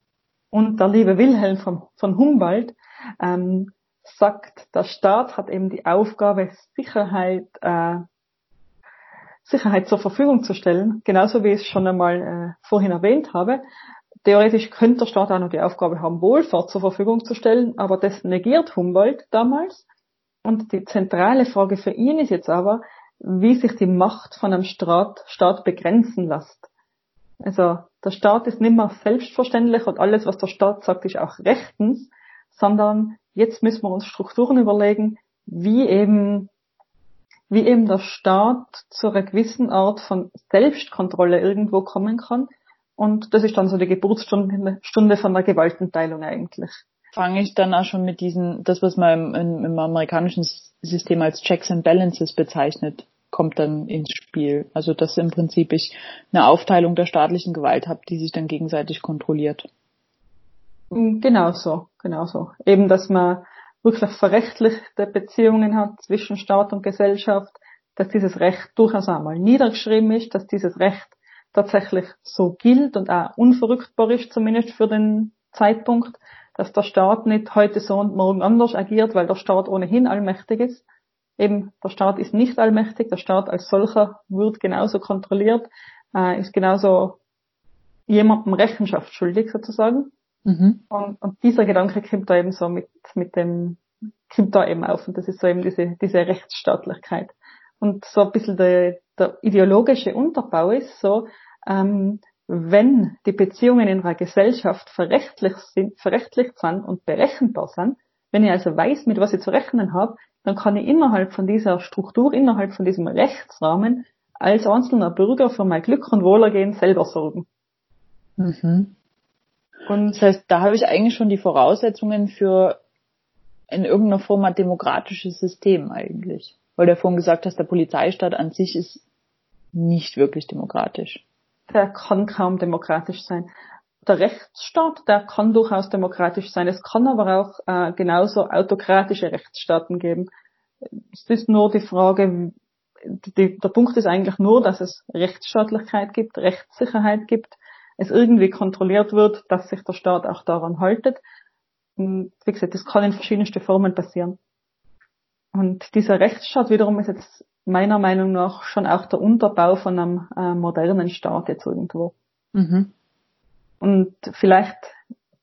Und der liebe Wilhelm von, von Humboldt ähm, sagt, der Staat hat eben die Aufgabe, Sicherheit, äh, Sicherheit zur Verfügung zu stellen, genauso wie ich es schon einmal äh, vorhin erwähnt habe. Theoretisch könnte der Staat auch noch die Aufgabe haben, Wohlfahrt zur Verfügung zu stellen, aber das negiert Humboldt damals. Und die zentrale Frage für ihn ist jetzt aber, wie sich die Macht von einem Staat, Staat begrenzen lässt. Also der Staat ist nicht mehr selbstverständlich und alles, was der Staat sagt, ist auch rechtens, sondern jetzt müssen wir uns Strukturen überlegen, wie eben, wie eben der Staat zu einer gewissen Art von Selbstkontrolle irgendwo kommen kann. Und das ist dann so die Geburtsstunde Stunde von der Gewaltenteilung eigentlich. Fange ich dann auch schon mit diesen, das was man im, im amerikanischen System als Checks and Balances bezeichnet, kommt dann ins Spiel. Also dass im Prinzip ich eine Aufteilung der staatlichen Gewalt habe, die sich dann gegenseitig kontrolliert. Genau so, genau so. Eben, dass man wirklich verrechtlichte Beziehungen hat zwischen Staat und Gesellschaft, dass dieses Recht durchaus einmal niedergeschrieben ist, dass dieses Recht tatsächlich so gilt und auch unverrückbar ist, zumindest für den Zeitpunkt, dass der Staat nicht heute so und morgen anders agiert, weil der Staat ohnehin allmächtig ist. Eben, der Staat ist nicht allmächtig, der Staat als solcher wird genauso kontrolliert, äh, ist genauso jemandem Rechenschaft schuldig sozusagen. Mhm. Und, und dieser Gedanke kommt da eben so mit, mit dem, kommt da eben auf und das ist so eben diese, diese Rechtsstaatlichkeit. Und so ein bisschen der, der ideologische Unterbau ist so, ähm, wenn die Beziehungen in einer Gesellschaft verrechtlicht sind, verrechtlicht sind und berechenbar sind, wenn ich also weiß, mit was ich zu rechnen habe, dann kann ich innerhalb von dieser Struktur, innerhalb von diesem Rechtsrahmen als einzelner Bürger für mein Glück und Wohlergehen selber sorgen. Mhm. Und das heißt, da habe ich eigentlich schon die Voraussetzungen für in irgendeiner Form ein demokratisches System eigentlich. Weil du vorhin gesagt hast, der Polizeistaat an sich ist nicht wirklich demokratisch der kann kaum demokratisch sein. Der Rechtsstaat, der kann durchaus demokratisch sein. Es kann aber auch äh, genauso autokratische Rechtsstaaten geben. Es ist nur die Frage, die, der Punkt ist eigentlich nur, dass es Rechtsstaatlichkeit gibt, Rechtssicherheit gibt, es irgendwie kontrolliert wird, dass sich der Staat auch daran haltet. Und wie gesagt, das kann in verschiedensten Formen passieren. Und dieser Rechtsstaat wiederum ist jetzt meiner Meinung nach schon auch der Unterbau von einem äh, modernen Staat jetzt irgendwo. Mhm. Und vielleicht,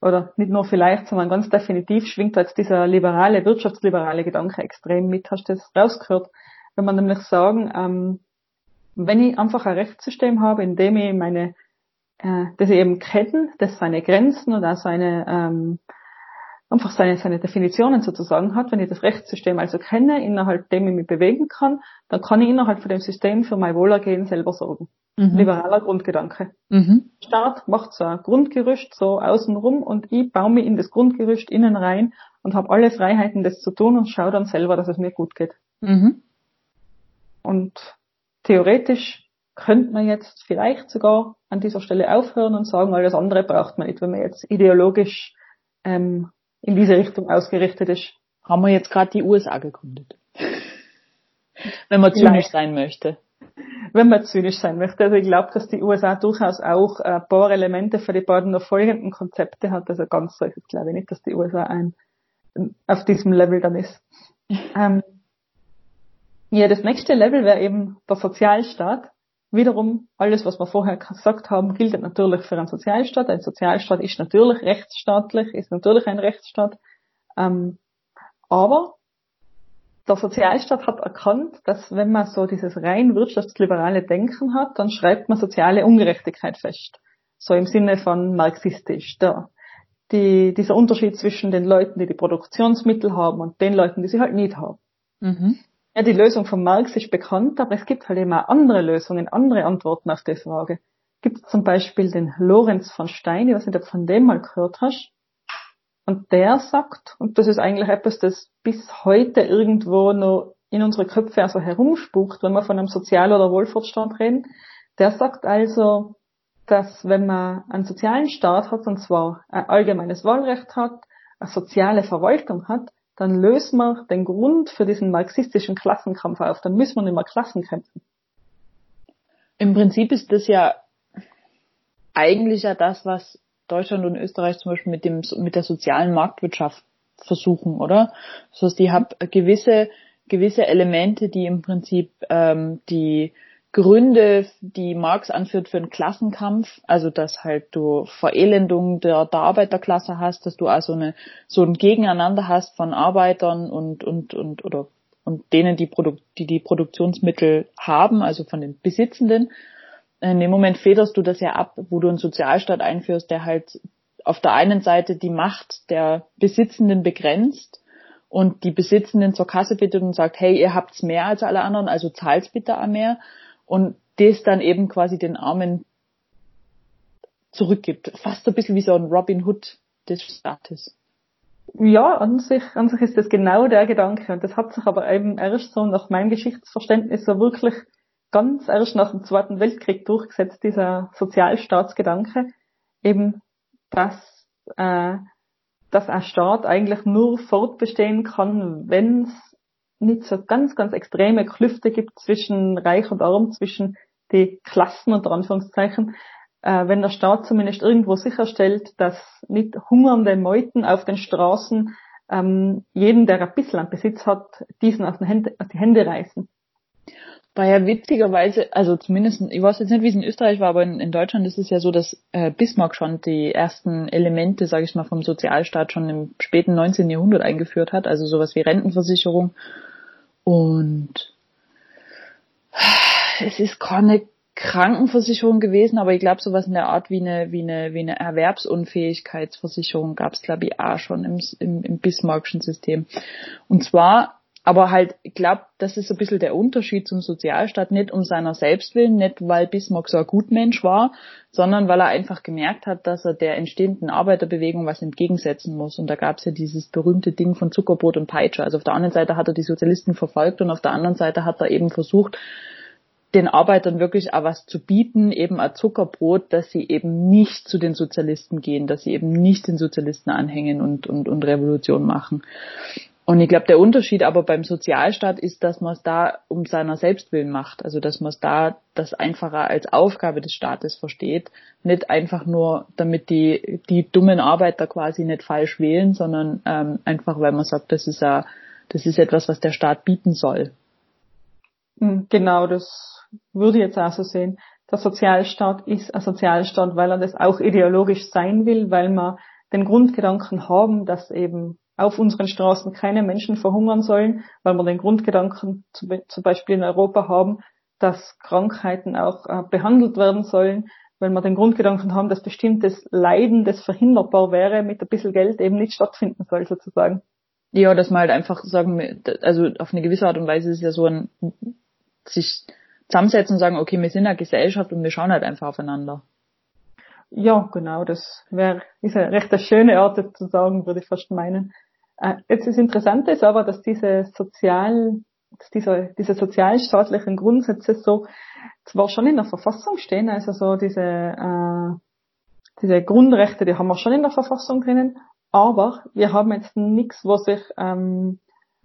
oder nicht nur vielleicht, sondern ganz definitiv schwingt jetzt dieser liberale, wirtschaftsliberale Gedanke extrem mit. Hast du das rausgehört? Wenn man nämlich sagen, ähm, wenn ich einfach ein Rechtssystem habe, in dem ich meine, äh, das ich eben kennen, das seine Grenzen und auch seine ähm, einfach seine, seine Definitionen sozusagen hat. Wenn ich das Rechtssystem also kenne, innerhalb dem ich mich bewegen kann, dann kann ich innerhalb von dem System für mein Wohlergehen selber sorgen. Mhm. Liberaler Grundgedanke. Mhm. Staat macht so ein Grundgerüst so außenrum und ich baue mich in das Grundgerüst innen rein und habe alle Freiheiten, das zu tun und schaue dann selber, dass es mir gut geht. Mhm. Und theoretisch könnte man jetzt vielleicht sogar an dieser Stelle aufhören und sagen, alles andere braucht man nicht, wenn man jetzt ideologisch ähm, in diese Richtung ausgerichtet ist. Haben wir jetzt gerade die USA gegründet. Wenn man zynisch sein möchte. Wenn man zynisch sein möchte. Also ich glaube, dass die USA durchaus auch ein paar Elemente für die beiden noch folgenden Konzepte hat. Also ganz so ist es glaube ich nicht, dass die USA ein, auf diesem Level dann ist. ähm, ja, das nächste Level wäre eben der Sozialstaat. Wiederum, alles, was wir vorher gesagt haben, gilt natürlich für einen Sozialstaat. Ein Sozialstaat ist natürlich rechtsstaatlich, ist natürlich ein Rechtsstaat. Ähm, aber der Sozialstaat hat erkannt, dass wenn man so dieses rein wirtschaftsliberale Denken hat, dann schreibt man soziale Ungerechtigkeit fest. So im Sinne von marxistisch. Der, die, dieser Unterschied zwischen den Leuten, die die Produktionsmittel haben und den Leuten, die sie halt nicht haben. Mhm. Ja, die Lösung von Marx ist bekannt, aber es gibt halt eben auch andere Lösungen, andere Antworten auf die Frage. Gibt es zum Beispiel den Lorenz von Stein, ich weiß nicht, ob du von dem mal gehört hast. Und der sagt, und das ist eigentlich etwas, das bis heute irgendwo noch in unsere Köpfe also herumspukt, wenn wir von einem Sozial- oder Wohlfahrtsstaat reden, der sagt also, dass wenn man einen sozialen Staat hat, und zwar ein allgemeines Wahlrecht hat, eine soziale Verwaltung hat, dann lösen wir den Grund für diesen marxistischen Klassenkampf auf. Dann müssen wir nicht mehr Klassen kämpfen. Im Prinzip ist das ja eigentlich ja das, was Deutschland und Österreich zum Beispiel mit dem mit der sozialen Marktwirtschaft versuchen, oder? Das heißt, die haben gewisse gewisse Elemente, die im Prinzip ähm, die Gründe, die Marx anführt für einen Klassenkampf, also dass halt du Verelendung der, der Arbeiterklasse hast, dass du also eine, so ein Gegeneinander hast von Arbeitern und, und, und, oder, und denen, die, Produ die die Produktionsmittel haben, also von den Besitzenden. In dem Moment federst du das ja ab, wo du einen Sozialstaat einführst, der halt auf der einen Seite die Macht der Besitzenden begrenzt und die Besitzenden zur Kasse bittet und sagt, hey, ihr habt's mehr als alle anderen, also zahlt's bitte auch mehr und das dann eben quasi den Armen zurückgibt. Fast so ein bisschen wie so ein Robin Hood des Staates. Ja, an sich, an sich ist das genau der Gedanke. Und das hat sich aber eben erst so nach meinem Geschichtsverständnis so wirklich ganz erst nach dem Zweiten Weltkrieg durchgesetzt, dieser Sozialstaatsgedanke. Eben, dass, äh, dass ein Staat eigentlich nur fortbestehen kann, wenn es nicht so ganz, ganz extreme Klüfte gibt zwischen Reich und Arm, zwischen die Klassen unter Anführungszeichen, äh, wenn der Staat zumindest irgendwo sicherstellt, dass nicht hungernde Meuten auf den Straßen ähm, jeden, der ein bisschen an Besitz hat, diesen aus, den Hände, aus die Hände reißen. War ja witzigerweise, also zumindest, ich weiß jetzt nicht, wie es in Österreich war, aber in, in Deutschland ist es ja so, dass äh, Bismarck schon die ersten Elemente, sage ich mal, vom Sozialstaat schon im späten 19. Jahrhundert eingeführt hat, also sowas wie Rentenversicherung und es ist keine Krankenversicherung gewesen, aber ich glaube sowas in der Art wie eine, wie eine, wie eine Erwerbsunfähigkeitsversicherung gab es, glaube ich, auch schon im, im, im Bismarckschen System. Und zwar, aber halt, ich glaube, das ist so ein bisschen der Unterschied zum Sozialstaat, nicht um seiner selbst willen, nicht weil Bismarck so ein Gutmensch war, sondern weil er einfach gemerkt hat, dass er der entstehenden Arbeiterbewegung was entgegensetzen muss. Und da gab es ja dieses berühmte Ding von Zuckerbrot und Peitsche. Also auf der einen Seite hat er die Sozialisten verfolgt und auf der anderen Seite hat er eben versucht, den Arbeitern wirklich auch was zu bieten, eben ein Zuckerbrot, dass sie eben nicht zu den Sozialisten gehen, dass sie eben nicht den Sozialisten anhängen und, und, und Revolution machen. Und ich glaube, der Unterschied aber beim Sozialstaat ist, dass man es da um seiner Selbstwillen macht. Also dass man es da das einfacher als Aufgabe des Staates versteht. Nicht einfach nur, damit die, die dummen Arbeiter quasi nicht falsch wählen, sondern ähm, einfach, weil man sagt, das ist ja, das ist etwas, was der Staat bieten soll. Hm, genau, das würde jetzt auch so sehen, der Sozialstaat ist ein Sozialstaat, weil er das auch ideologisch sein will, weil wir den Grundgedanken haben, dass eben auf unseren Straßen keine Menschen verhungern sollen, weil wir den Grundgedanken zum Beispiel in Europa haben, dass Krankheiten auch äh, behandelt werden sollen, weil wir den Grundgedanken haben, dass bestimmtes Leiden, das verhinderbar wäre, mit ein bisschen Geld eben nicht stattfinden soll, sozusagen. Ja, dass man halt einfach sagen, also auf eine gewisse Art und Weise ist ja so ein sich zusammensetzen und sagen, okay, wir sind eine Gesellschaft und wir schauen halt einfach aufeinander. Ja, genau, das wäre ist eine recht eine schöne Art zu sagen, würde ich fast meinen. Äh, jetzt das Interessante ist aber, dass diese sozial, dass diese, diese sozialstaatlichen Grundsätze so zwar schon in der Verfassung stehen, also so diese, äh, diese Grundrechte, die haben wir schon in der Verfassung drinnen, aber wir haben jetzt nichts, wo sich, ähm,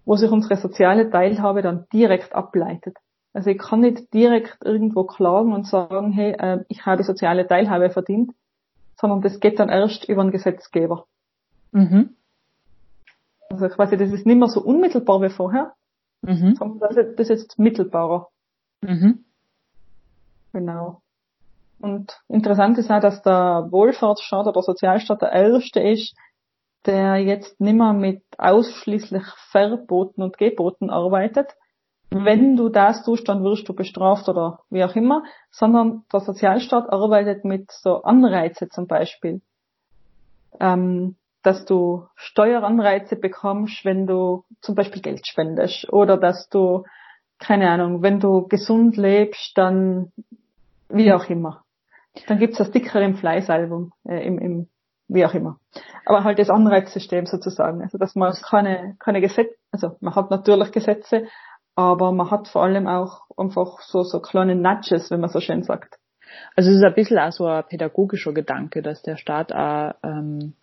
wo sich unsere soziale Teilhabe dann direkt ableitet. Also ich kann nicht direkt irgendwo klagen und sagen, hey, äh, ich habe soziale Teilhabe verdient, sondern das geht dann erst über den Gesetzgeber. Mhm. Also quasi, das ist nicht mehr so unmittelbar wie vorher, mhm. sondern das ist, das ist jetzt mittelbarer. Mhm. Genau. Und interessant ist auch, dass der Wohlfahrtsstaat oder der Sozialstaat der erste ist, der jetzt nicht mehr mit ausschließlich Verboten und Geboten arbeitet, wenn du das tust, dann wirst du bestraft oder wie auch immer, sondern der Sozialstaat arbeitet mit so Anreize zum Beispiel. Ähm, dass du Steueranreize bekommst, wenn du zum Beispiel Geld spendest oder dass du, keine Ahnung, wenn du gesund lebst, dann wie auch immer. Dann gibt's das Sticker im Fleißalbum, äh, im, im wie auch immer. Aber halt das Anreizsystem sozusagen. Also dass man keine, keine Gesetze, also man hat natürlich Gesetze, aber man hat vor allem auch einfach so, so kleine Nudges, wenn man so schön sagt. Also es ist ein bisschen auch so ein pädagogischer Gedanke, dass der Staat auch, ähm,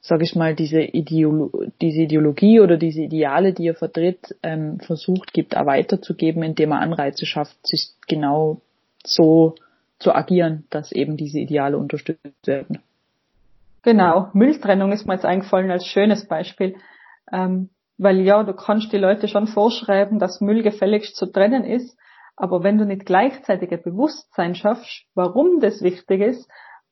sag ich mal, diese, Ideolo diese Ideologie oder diese Ideale, die er vertritt, ähm, versucht, gibt, auch weiterzugeben, indem er Anreize schafft, sich genau so zu agieren, dass eben diese Ideale unterstützt werden. Genau, Mülltrennung ist mir jetzt eingefallen als schönes Beispiel. Ähm, weil ja, du kannst die Leute schon vorschreiben, dass Müll gefälligst zu trennen ist, aber wenn du nicht gleichzeitig ein Bewusstsein schaffst, warum das wichtig ist,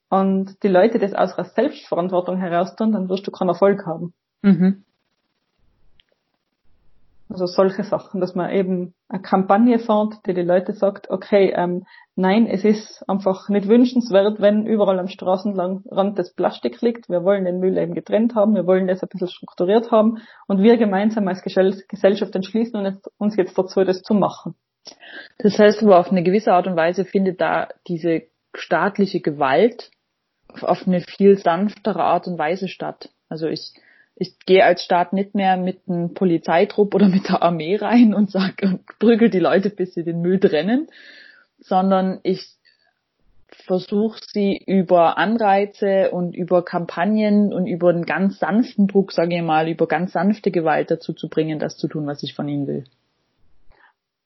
und die Leute das aus ihrer Selbstverantwortung heraus tun, dann wirst du keinen Erfolg haben. Mhm. Also solche Sachen, dass man eben eine Kampagne fährt, die die Leute sagt, okay, ähm, nein, es ist einfach nicht wünschenswert, wenn überall am Straßenrand das Plastik liegt. Wir wollen den Müll eben getrennt haben, wir wollen das ein bisschen strukturiert haben und wir gemeinsam als Gesellschaft entschließen uns jetzt dazu, das zu machen. Das heißt aber auf eine gewisse Art und Weise findet da diese staatliche Gewalt auf eine viel sanftere Art und Weise statt. Also ich Ich gehe als Staat nicht mehr mit einem Polizeitrupp oder mit der Armee rein und sag und prügel die Leute, bis sie den Müll trennen, sondern ich versuche sie über Anreize und über Kampagnen und über einen ganz sanften Druck, sage ich mal, über ganz sanfte Gewalt dazu zu bringen, das zu tun, was ich von ihnen will.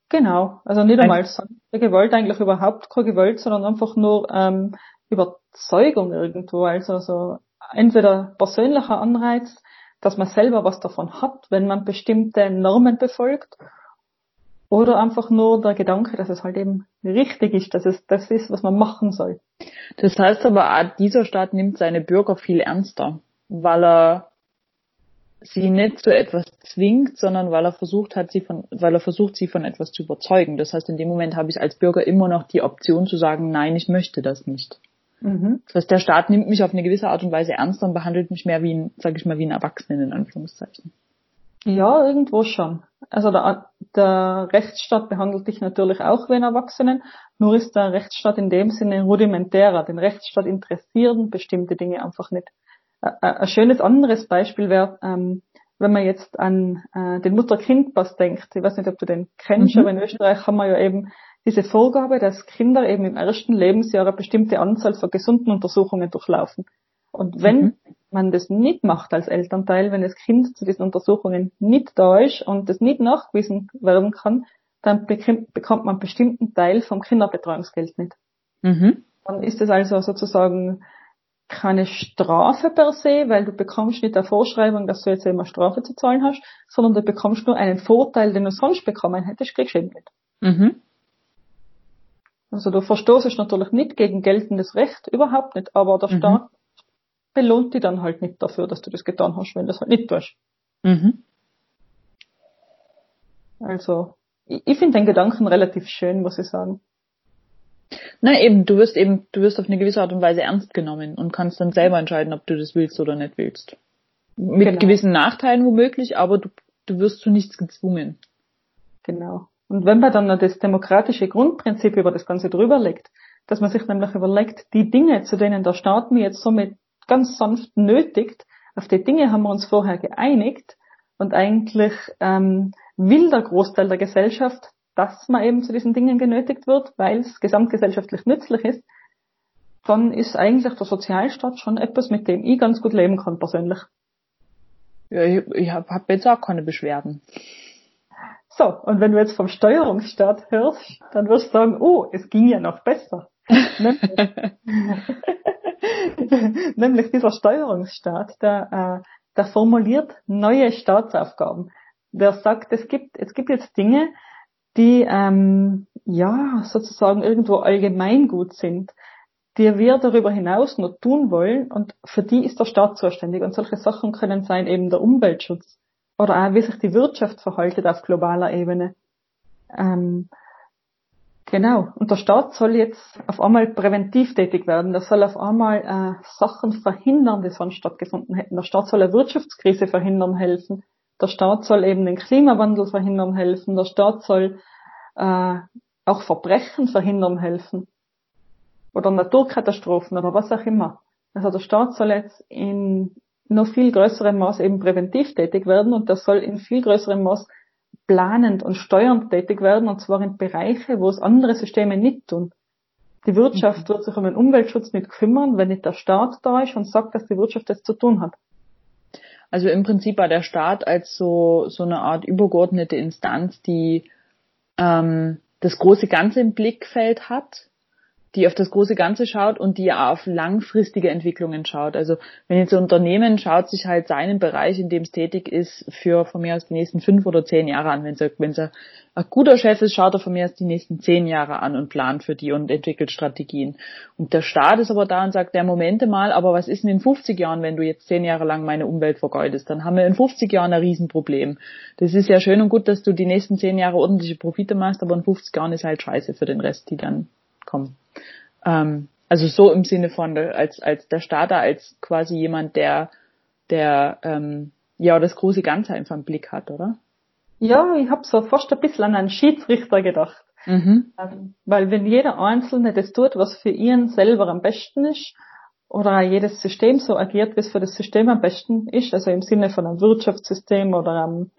Genau, also nicht einmal sanfte Gewalt, eigentlich überhaupt keine Gewalt, sondern einfach nur ähm, Überzeugung irgendwo. Also so entweder persönlicher Anreiz, dass man selber was davon hat, wenn man bestimmte Normen befolgt, oder einfach nur der Gedanke, dass es halt eben richtig ist, dass es das ist, was man machen soll. Das heißt aber dieser Staat nimmt seine Bürger viel ernster, weil er sie nicht zu etwas zwingt, sondern weil er versucht hat, sie von, weil er versucht, sie von etwas zu überzeugen. Das heißt, in dem Moment habe ich als Bürger immer noch die Option zu sagen, nein, ich möchte das nicht. Mhm. Das heißt, der Staat nimmt mich auf eine gewisse Art und Weise ernster und behandelt mich mehr wie ein, sag ich mal, wie ein Erwachsenen in Anführungszeichen. Ja, irgendwo schon. Also der, der Rechtsstaat behandelt dich natürlich auch wie ein Erwachsenen, nur ist der Rechtsstaat in dem Sinne rudimentärer. Den Rechtsstaat interessieren bestimmte Dinge einfach nicht. Ein schönes anderes Beispiel wäre, ähm, wenn man jetzt an äh, den Mutter-Kind-Pass denkt. Ich weiß nicht, ob du den kennst, mhm. aber in Österreich haben wir ja eben diese Vorgabe, dass Kinder eben im ersten Lebensjahr eine bestimmte Anzahl von gesunden Untersuchungen durchlaufen. Und wenn mhm. man das nicht macht als Elternteil, wenn das Kind zu diesen Untersuchungen nicht da ist und das nicht nachgewiesen werden kann, dann bekommt man einen bestimmten Teil vom Kinderbetreuungsgeld nicht. Mhm. Dann ist es also sozusagen keine Strafe per se, weil du bekommst nicht eine Vorschreibung, dass du jetzt immer Strafe zu zahlen hast, sondern du bekommst nur einen Vorteil, den du sonst bekommen hättest, kriegst du eben nicht. Mhm. Also du verstoßest natürlich nicht gegen geltendes Recht, überhaupt nicht, aber der mhm. Staat belohnt die dann halt nicht dafür, dass du das getan hast, wenn du das halt nicht tust. Mhm. Also, ich, ich finde den Gedanken relativ schön, muss ich sagen. Na eben, du wirst eben, du wirst auf eine gewisse Art und Weise ernst genommen und kannst dann selber entscheiden, ob du das willst oder nicht willst. Mit genau. gewissen Nachteilen womöglich, aber du, du wirst zu nichts gezwungen. Genau. Und wenn man dann noch das demokratische Grundprinzip über das Ganze drüber legt, dass man sich nämlich überlegt, die Dinge, zu denen der Staat mir jetzt somit ganz sanft nötigt. Auf die Dinge haben wir uns vorher geeinigt und eigentlich ähm, will der Großteil der Gesellschaft, dass man eben zu diesen Dingen genötigt wird, weil es gesamtgesellschaftlich nützlich ist, dann ist eigentlich der Sozialstaat schon etwas, mit dem ich ganz gut leben kann persönlich. Ja, ich, ich habe hab jetzt auch keine Beschwerden. So, und wenn du jetzt vom Steuerungsstaat hörst, dann wirst du sagen, oh, es ging ja noch besser. Nämlich dieser Steuerungsstaat, der, äh, der formuliert neue Staatsaufgaben. Der sagt, es gibt, es gibt jetzt Dinge, die ähm, ja sozusagen irgendwo allgemeingut sind, die wir darüber hinaus nur tun wollen und für die ist der Staat zuständig. Und solche Sachen können sein eben der Umweltschutz oder auch wie sich die Wirtschaft verhaltet auf globaler Ebene. Ähm, Genau. Und der Staat soll jetzt auf einmal präventiv tätig werden. Der soll auf einmal äh, Sachen verhindern, die sonst stattgefunden hätten. Der Staat soll eine Wirtschaftskrise verhindern helfen. Der Staat soll eben den Klimawandel verhindern helfen. Der Staat soll äh, auch Verbrechen verhindern helfen. Oder Naturkatastrophen oder was auch immer. Also der Staat soll jetzt in noch viel größerem Maß eben präventiv tätig werden und der soll in viel größerem Maß planend und steuernd tätig werden, und zwar in Bereiche, wo es andere Systeme nicht tun. Die Wirtschaft wird sich um den Umweltschutz nicht kümmern, wenn nicht der Staat da ist und sagt, dass die Wirtschaft das zu tun hat. Also im Prinzip war der Staat als so, so eine Art übergeordnete Instanz, die ähm, das große Ganze im Blickfeld hat die auf das große Ganze schaut und die auf langfristige Entwicklungen schaut. Also wenn jetzt ein Unternehmen schaut sich halt seinen Bereich, in dem es tätig ist, für von mir aus die nächsten fünf oder zehn Jahre an. Wenn es ein, ein guter Chef ist, schaut er von mir aus die nächsten zehn Jahre an und plant für die und entwickelt Strategien. Und der Staat ist aber da und sagt, der Momente mal, aber was ist denn in 50 Jahren, wenn du jetzt zehn Jahre lang meine Umwelt vergeudest? Dann haben wir in 50 Jahren ein Riesenproblem. Das ist ja schön und gut, dass du die nächsten zehn Jahre ordentliche Profite machst, aber in 50 Jahren ist halt scheiße für den Rest, die dann kommen. Ähm, also so im Sinne von als als der Starter, als quasi jemand, der der ähm, ja das große Ganze einfach im Blick hat, oder? Ja, ich habe so fast ein bisschen an einen Schiedsrichter gedacht. Mhm. Ähm, weil wenn jeder Einzelne das tut, was für ihn selber am besten ist, oder jedes System so agiert, wie es für das System am besten ist, also im Sinne von einem Wirtschaftssystem oder einem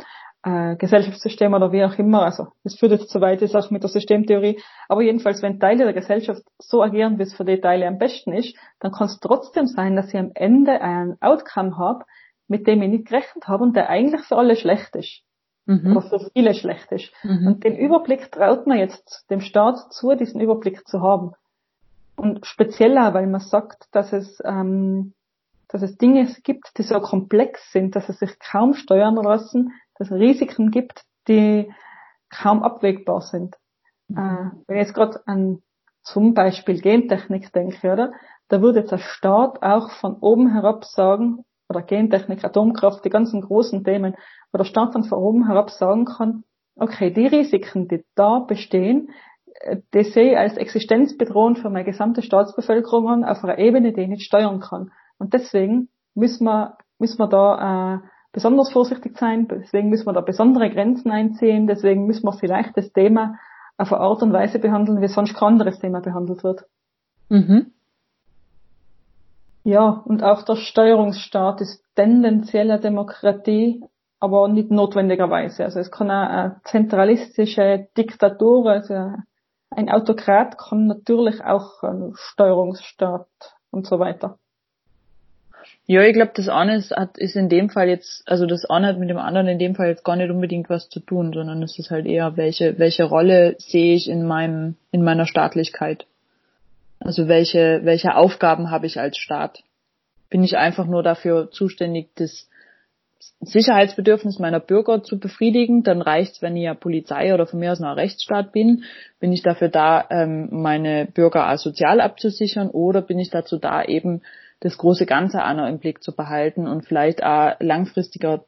äh, Gesellschaftssystem oder wie auch immer. Also das führt jetzt zu weit, ist auch mit der Systemtheorie. Aber jedenfalls, wenn Teile der Gesellschaft so agieren, wie es für die Teile am besten ist, dann kann es trotzdem sein, dass ich am Ende einen Outcome habe, mit dem ich nicht gerechnet habe und der eigentlich für alle schlecht ist. Mhm. Oder für viele schlecht ist. Mhm. Und den Überblick traut man jetzt dem Staat zu, diesen Überblick zu haben. Und speziell auch, weil man sagt, dass es, ähm, dass es Dinge gibt, die so komplex sind, dass sie sich kaum steuern lassen, dass es Risiken gibt, die kaum abwägbar sind. Mhm. Äh, wenn ich jetzt gerade an zum Beispiel Gentechnik denke, oder? Da würde jetzt der Staat auch von oben herab sagen, oder Gentechnik, Atomkraft, die ganzen großen Themen, wo der Staat dann von oben herab sagen kann, okay, die Risiken, die da bestehen, äh, die sehe ich als existenzbedrohend für meine gesamte Staatsbevölkerung an, auf einer Ebene, die ich nicht steuern kann. Und deswegen müssen wir, müssen wir da äh, besonders vorsichtig sein, deswegen müssen wir da besondere Grenzen einziehen, deswegen müssen wir vielleicht das Thema auf eine Art und Weise behandeln, wie sonst kein anderes Thema behandelt wird. Mhm. Ja, und auch der Steuerungsstaat ist tendenziell eine Demokratie, aber nicht notwendigerweise. Also es kann auch eine zentralistische Diktatur, also ein Autokrat kann natürlich auch ein Steuerungsstaat und so weiter. Ja, ich glaube, das eine ist, hat, ist in dem Fall jetzt, also das eine hat mit dem anderen in dem Fall jetzt gar nicht unbedingt was zu tun, sondern es ist halt eher, welche, welche Rolle sehe ich in meinem, in meiner Staatlichkeit. Also welche, welche Aufgaben habe ich als Staat? Bin ich einfach nur dafür zuständig, das Sicherheitsbedürfnis meiner Bürger zu befriedigen, dann reicht's, wenn ich ja Polizei oder von mir aus noch Rechtsstaat bin. Bin ich dafür da, ähm, meine Bürger sozial abzusichern oder bin ich dazu da, eben das große Ganze auch noch im Blick zu behalten und vielleicht auch langfristiger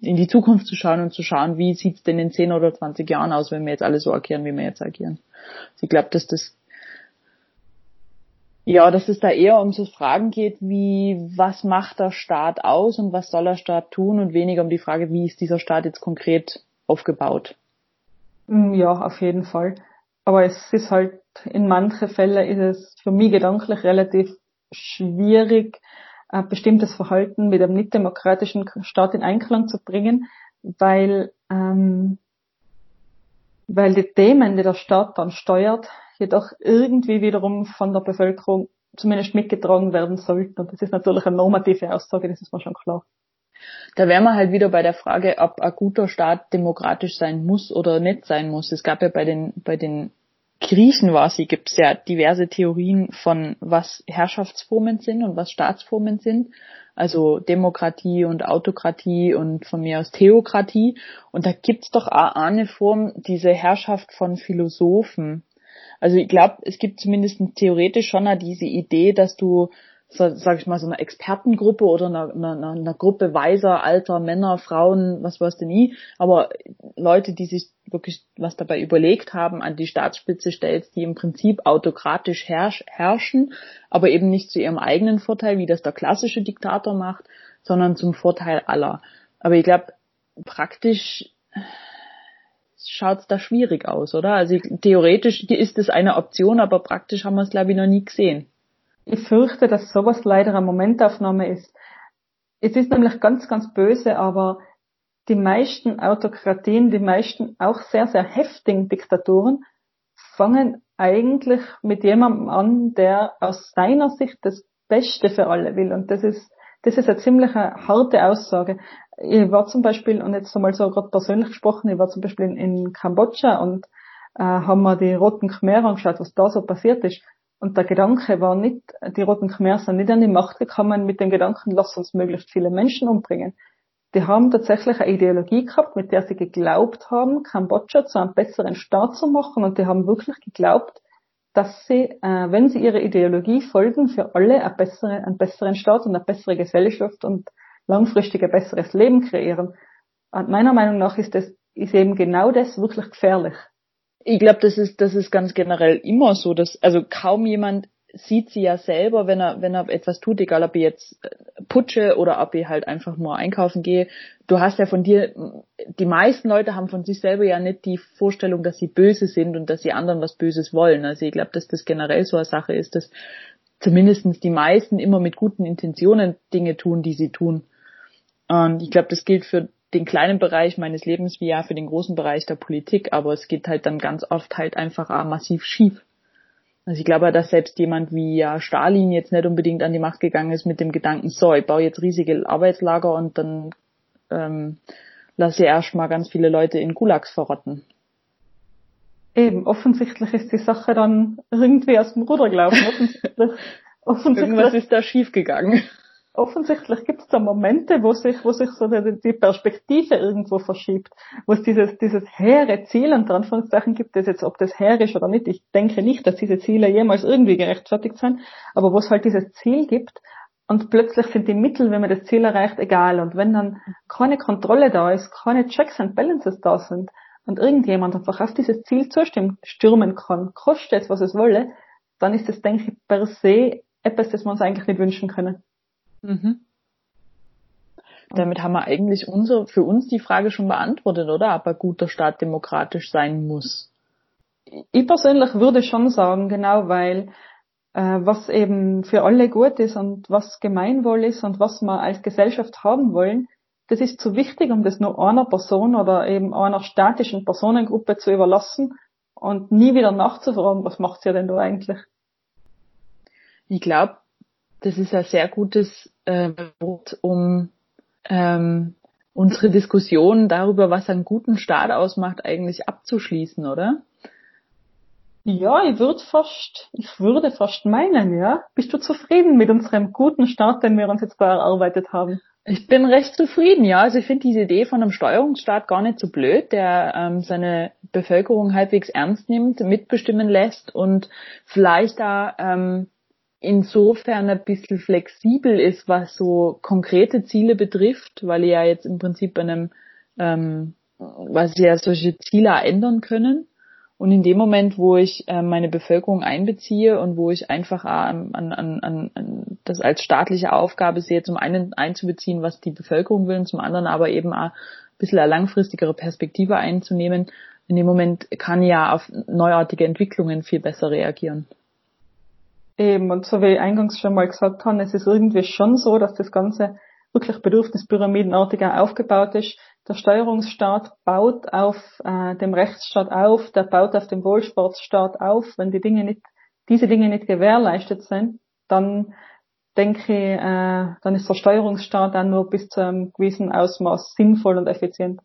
in die Zukunft zu schauen und zu schauen, wie sieht's denn in 10 oder 20 Jahren aus, wenn wir jetzt alle so agieren, wie wir jetzt agieren. Also ich glaube, dass das ja, dass es da eher um so Fragen geht, wie was macht der Staat aus und was soll der Staat tun und weniger um die Frage, wie ist dieser Staat jetzt konkret aufgebaut. Mm, ja, auf jeden Fall. Aber es ist halt, in manchen Fällen ist es für mich gedanklich relativ schwierig, ein bestimmtes Verhalten mit einem nicht demokratischen Staat in Einklang zu bringen, weil, ähm, weil die Themen, die der Staat dann steuert, jedoch irgendwie wiederum von der Bevölkerung zumindest mitgetragen werden sollten. Und das ist natürlich eine normative Aussage, das ist mir schon klar. Da wären wir halt wieder bei der Frage, ob ein guter Staat demokratisch sein muss oder nicht sein muss. Es gab ja bei den, bei den Griechen war sie, gibt es ja diverse Theorien von was Herrschaftsformen sind und was Staatsformen sind. Also Demokratie und Autokratie und von mir aus Theokratie. Und da gibt's doch auch eine Form, diese Herrschaft von Philosophen. Also ich glaube, es gibt zumindest theoretisch schon diese Idee, dass du so, sag ich mal, so eine Expertengruppe oder eine, eine, eine Gruppe weiser, alter Männer, Frauen, was weiß denn nie, aber Leute, die sich wirklich was dabei überlegt haben, an die Staatsspitze stellst, die im Prinzip autokratisch herrsch, herrschen, aber eben nicht zu ihrem eigenen Vorteil, wie das der klassische Diktator macht, sondern zum Vorteil aller. Aber ich glaube, praktisch schaut's da schwierig aus, oder? Also theoretisch ist es eine Option, aber praktisch haben wir es, glaube ich, noch nie gesehen. Ich fürchte, dass sowas leider eine Momentaufnahme ist. Es ist nämlich ganz, ganz böse, aber die meisten Autokratien, die meisten auch sehr, sehr heftigen Diktaturen fangen eigentlich mit jemandem an, der aus seiner Sicht das Beste für alle will. Und das ist, das ist eine ziemlich harte Aussage. Ich war zum Beispiel, und jetzt einmal so gerade persönlich gesprochen, ich war zum Beispiel in, in Kambodscha und äh, haben wir die Roten Khmer angeschaut, was da so passiert ist. Und der Gedanke war nicht, die Roten Khmer sind nicht an die Macht gekommen mit dem Gedanken, lass uns möglichst viele Menschen umbringen. Die haben tatsächlich eine Ideologie gehabt, mit der sie geglaubt haben, Kambodscha zu einem besseren Staat zu machen. Und die haben wirklich geglaubt, dass sie, äh, wenn sie ihre Ideologie folgen, für alle eine bessere, einen besseren Staat und eine bessere Gesellschaft und langfristig ein besseres Leben kreieren. Und meiner Meinung nach ist das, ist eben genau das wirklich gefährlich ich glaube, das ist, das ist ganz generell immer so, dass, also kaum jemand sieht sie ja selber, wenn er, wenn er etwas tut, egal ob ich jetzt äh, putsche oder ob ich halt einfach nur einkaufen gehe. Du hast ja von dir, die meisten Leute haben von sich selber ja nicht die Vorstellung, dass sie böse sind und dass sie anderen was Böses wollen. Also ich glaube, dass das generell so eine Sache ist, dass zumindestens die meisten immer mit guten Intentionen Dinge tun, die sie tun. Und ich glaube, das gilt für den kleinen Bereich meines Lebens wie ja für den großen Bereich der Politik, aber es geht halt dann ganz oft halt einfach auch massiv schief. Also ich glaube, dass selbst jemand wie ja Stalin jetzt nicht unbedingt an die Macht gegangen ist mit dem Gedanken, so, ich baue jetzt riesige Arbeitslager und dann ähm, lasse ich erstmal ganz viele Leute in Gulags verrotten. Eben, offensichtlich ist die Sache dann irgendwie aus dem Ruder gelaufen. Offensichtlich, offensichtlich Irgendwas ist da schiefgegangen offensichtlich gibt es da Momente, wo sich, wo sich so die, die Perspektive irgendwo verschiebt, wo es dieses, dieses hehre Ziel, unter Anführungszeichen gibt es jetzt, ob das hehr ist oder nicht. Ich denke nicht, dass diese Ziele jemals irgendwie gerechtfertigt sind, aber wo es halt dieses Ziel gibt und plötzlich sind die Mittel, wenn man das Ziel erreicht, egal. Und wenn dann keine Kontrolle da ist, keine Checks and Balances da sind und irgendjemand einfach auf dieses Ziel zustimmen, stürmen kann, kostet es, was es wolle, dann ist das, denke ich, per se etwas, das wir uns eigentlich nicht wünschen können. Mhm. Damit haben wir eigentlich unser, für uns die Frage schon beantwortet, oder? Ob ein guter Staat demokratisch sein muss. Ich persönlich würde schon sagen, genau, weil äh, was eben für alle gut ist und was Gemeinwohl ist und was wir als Gesellschaft haben wollen, das ist zu wichtig, um das nur einer Person oder eben einer statischen Personengruppe zu überlassen und nie wieder nachzufragen, was macht sie denn da eigentlich? Ich glaube, das ist ein sehr gutes äh, Wort, um ähm, unsere Diskussion darüber, was einen guten Staat ausmacht, eigentlich abzuschließen, oder? Ja, ich würde fast, ich würde fast meinen, ja. Bist du zufrieden mit unserem guten Start, den wir uns jetzt da erarbeitet haben? Ich bin recht zufrieden, ja. Also ich finde diese Idee von einem Steuerungsstaat gar nicht so blöd, der ähm, seine Bevölkerung halbwegs ernst nimmt, mitbestimmen lässt und vielleicht da ähm, insofern ein bisschen flexibel ist, was so konkrete Ziele betrifft, weil ich ja jetzt im Prinzip bei einem, ähm, was ja solche Ziele ändern können. Und in dem Moment, wo ich äh, meine Bevölkerung einbeziehe und wo ich einfach an, an, an, an das als staatliche Aufgabe sehe, zum einen einzubeziehen, was die Bevölkerung will, und zum anderen aber eben auch ein bisschen eine langfristigere Perspektive einzunehmen, in dem Moment kann ja auf neuartige Entwicklungen viel besser reagieren. Eben, und so wie ich eingangs schon mal gesagt habe, es ist irgendwie schon so, dass das Ganze wirklich bedürfnispyramidenartig aufgebaut ist. Der Steuerungsstaat baut auf äh, dem Rechtsstaat auf, der baut auf dem Wohlfahrtsstaat auf. Wenn die Dinge nicht, diese Dinge nicht gewährleistet sind, dann denke ich, äh, dann ist der Steuerungsstaat dann nur bis zu einem gewissen Ausmaß sinnvoll und effizient.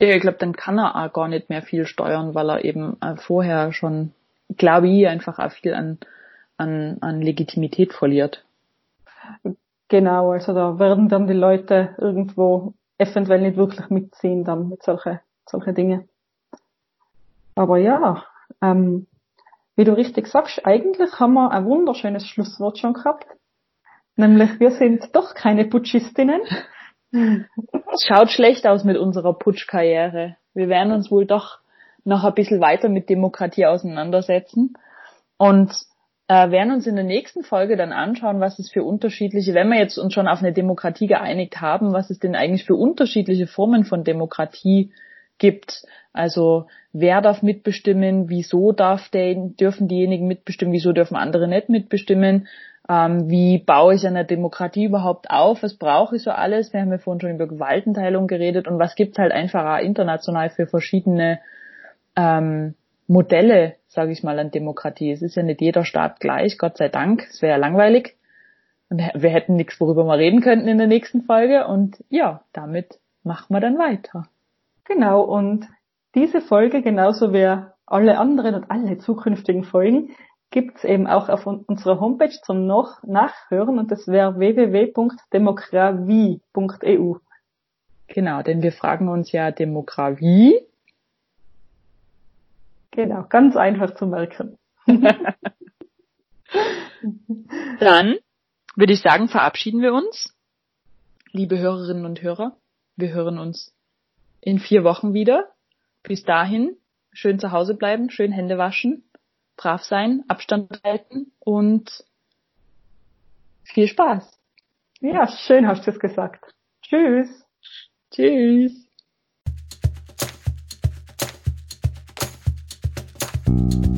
Ja, ich glaube, dann kann er auch gar nicht mehr viel steuern, weil er eben äh, vorher schon, glaube ich, einfach auch viel an an, an Legitimität verliert. Genau, also da werden dann die Leute irgendwo eventuell nicht wirklich mitziehen dann mit solche, solche Dinge. Aber ja, ähm, wie du richtig sagst, eigentlich haben wir ein wunderschönes Schlusswort schon gehabt. Nämlich wir sind doch keine Putschistinnen. Schaut schlecht aus mit unserer Putschkarriere. Wir werden uns wohl doch noch ein bisschen weiter mit Demokratie auseinandersetzen. Und äh, werden uns in der nächsten Folge dann anschauen, was es für unterschiedliche, wenn wir jetzt uns schon auf eine Demokratie geeinigt haben, was es denn eigentlich für unterschiedliche Formen von Demokratie gibt. Also wer darf mitbestimmen, wieso darf der, dürfen diejenigen mitbestimmen, wieso dürfen andere nicht mitbestimmen, ähm, wie baue ich eine Demokratie überhaupt auf, was brauche ich so alles, wir haben ja vorhin schon über Gewaltenteilung geredet und was gibt's halt einfach international für verschiedene ähm, Modelle, sage ich mal, an Demokratie. Es ist ja nicht jeder Staat gleich, Gott sei Dank. Es wäre ja langweilig. Und wir hätten nichts, worüber wir reden könnten in der nächsten Folge. Und ja, damit machen wir dann weiter. Genau, und diese Folge, genauso wie alle anderen und alle zukünftigen Folgen, gibt's eben auch auf unserer Homepage zum noch Nachhören und das wäre www.demokratie.eu. Genau, denn wir fragen uns ja Demokratie Genau, ganz einfach zu merken. Dann würde ich sagen, verabschieden wir uns. Liebe Hörerinnen und Hörer, wir hören uns in vier Wochen wieder. Bis dahin, schön zu Hause bleiben, schön Hände waschen, brav sein, Abstand halten und viel Spaß. Ja, schön hast du es gesagt. Tschüss. Tschüss. thank you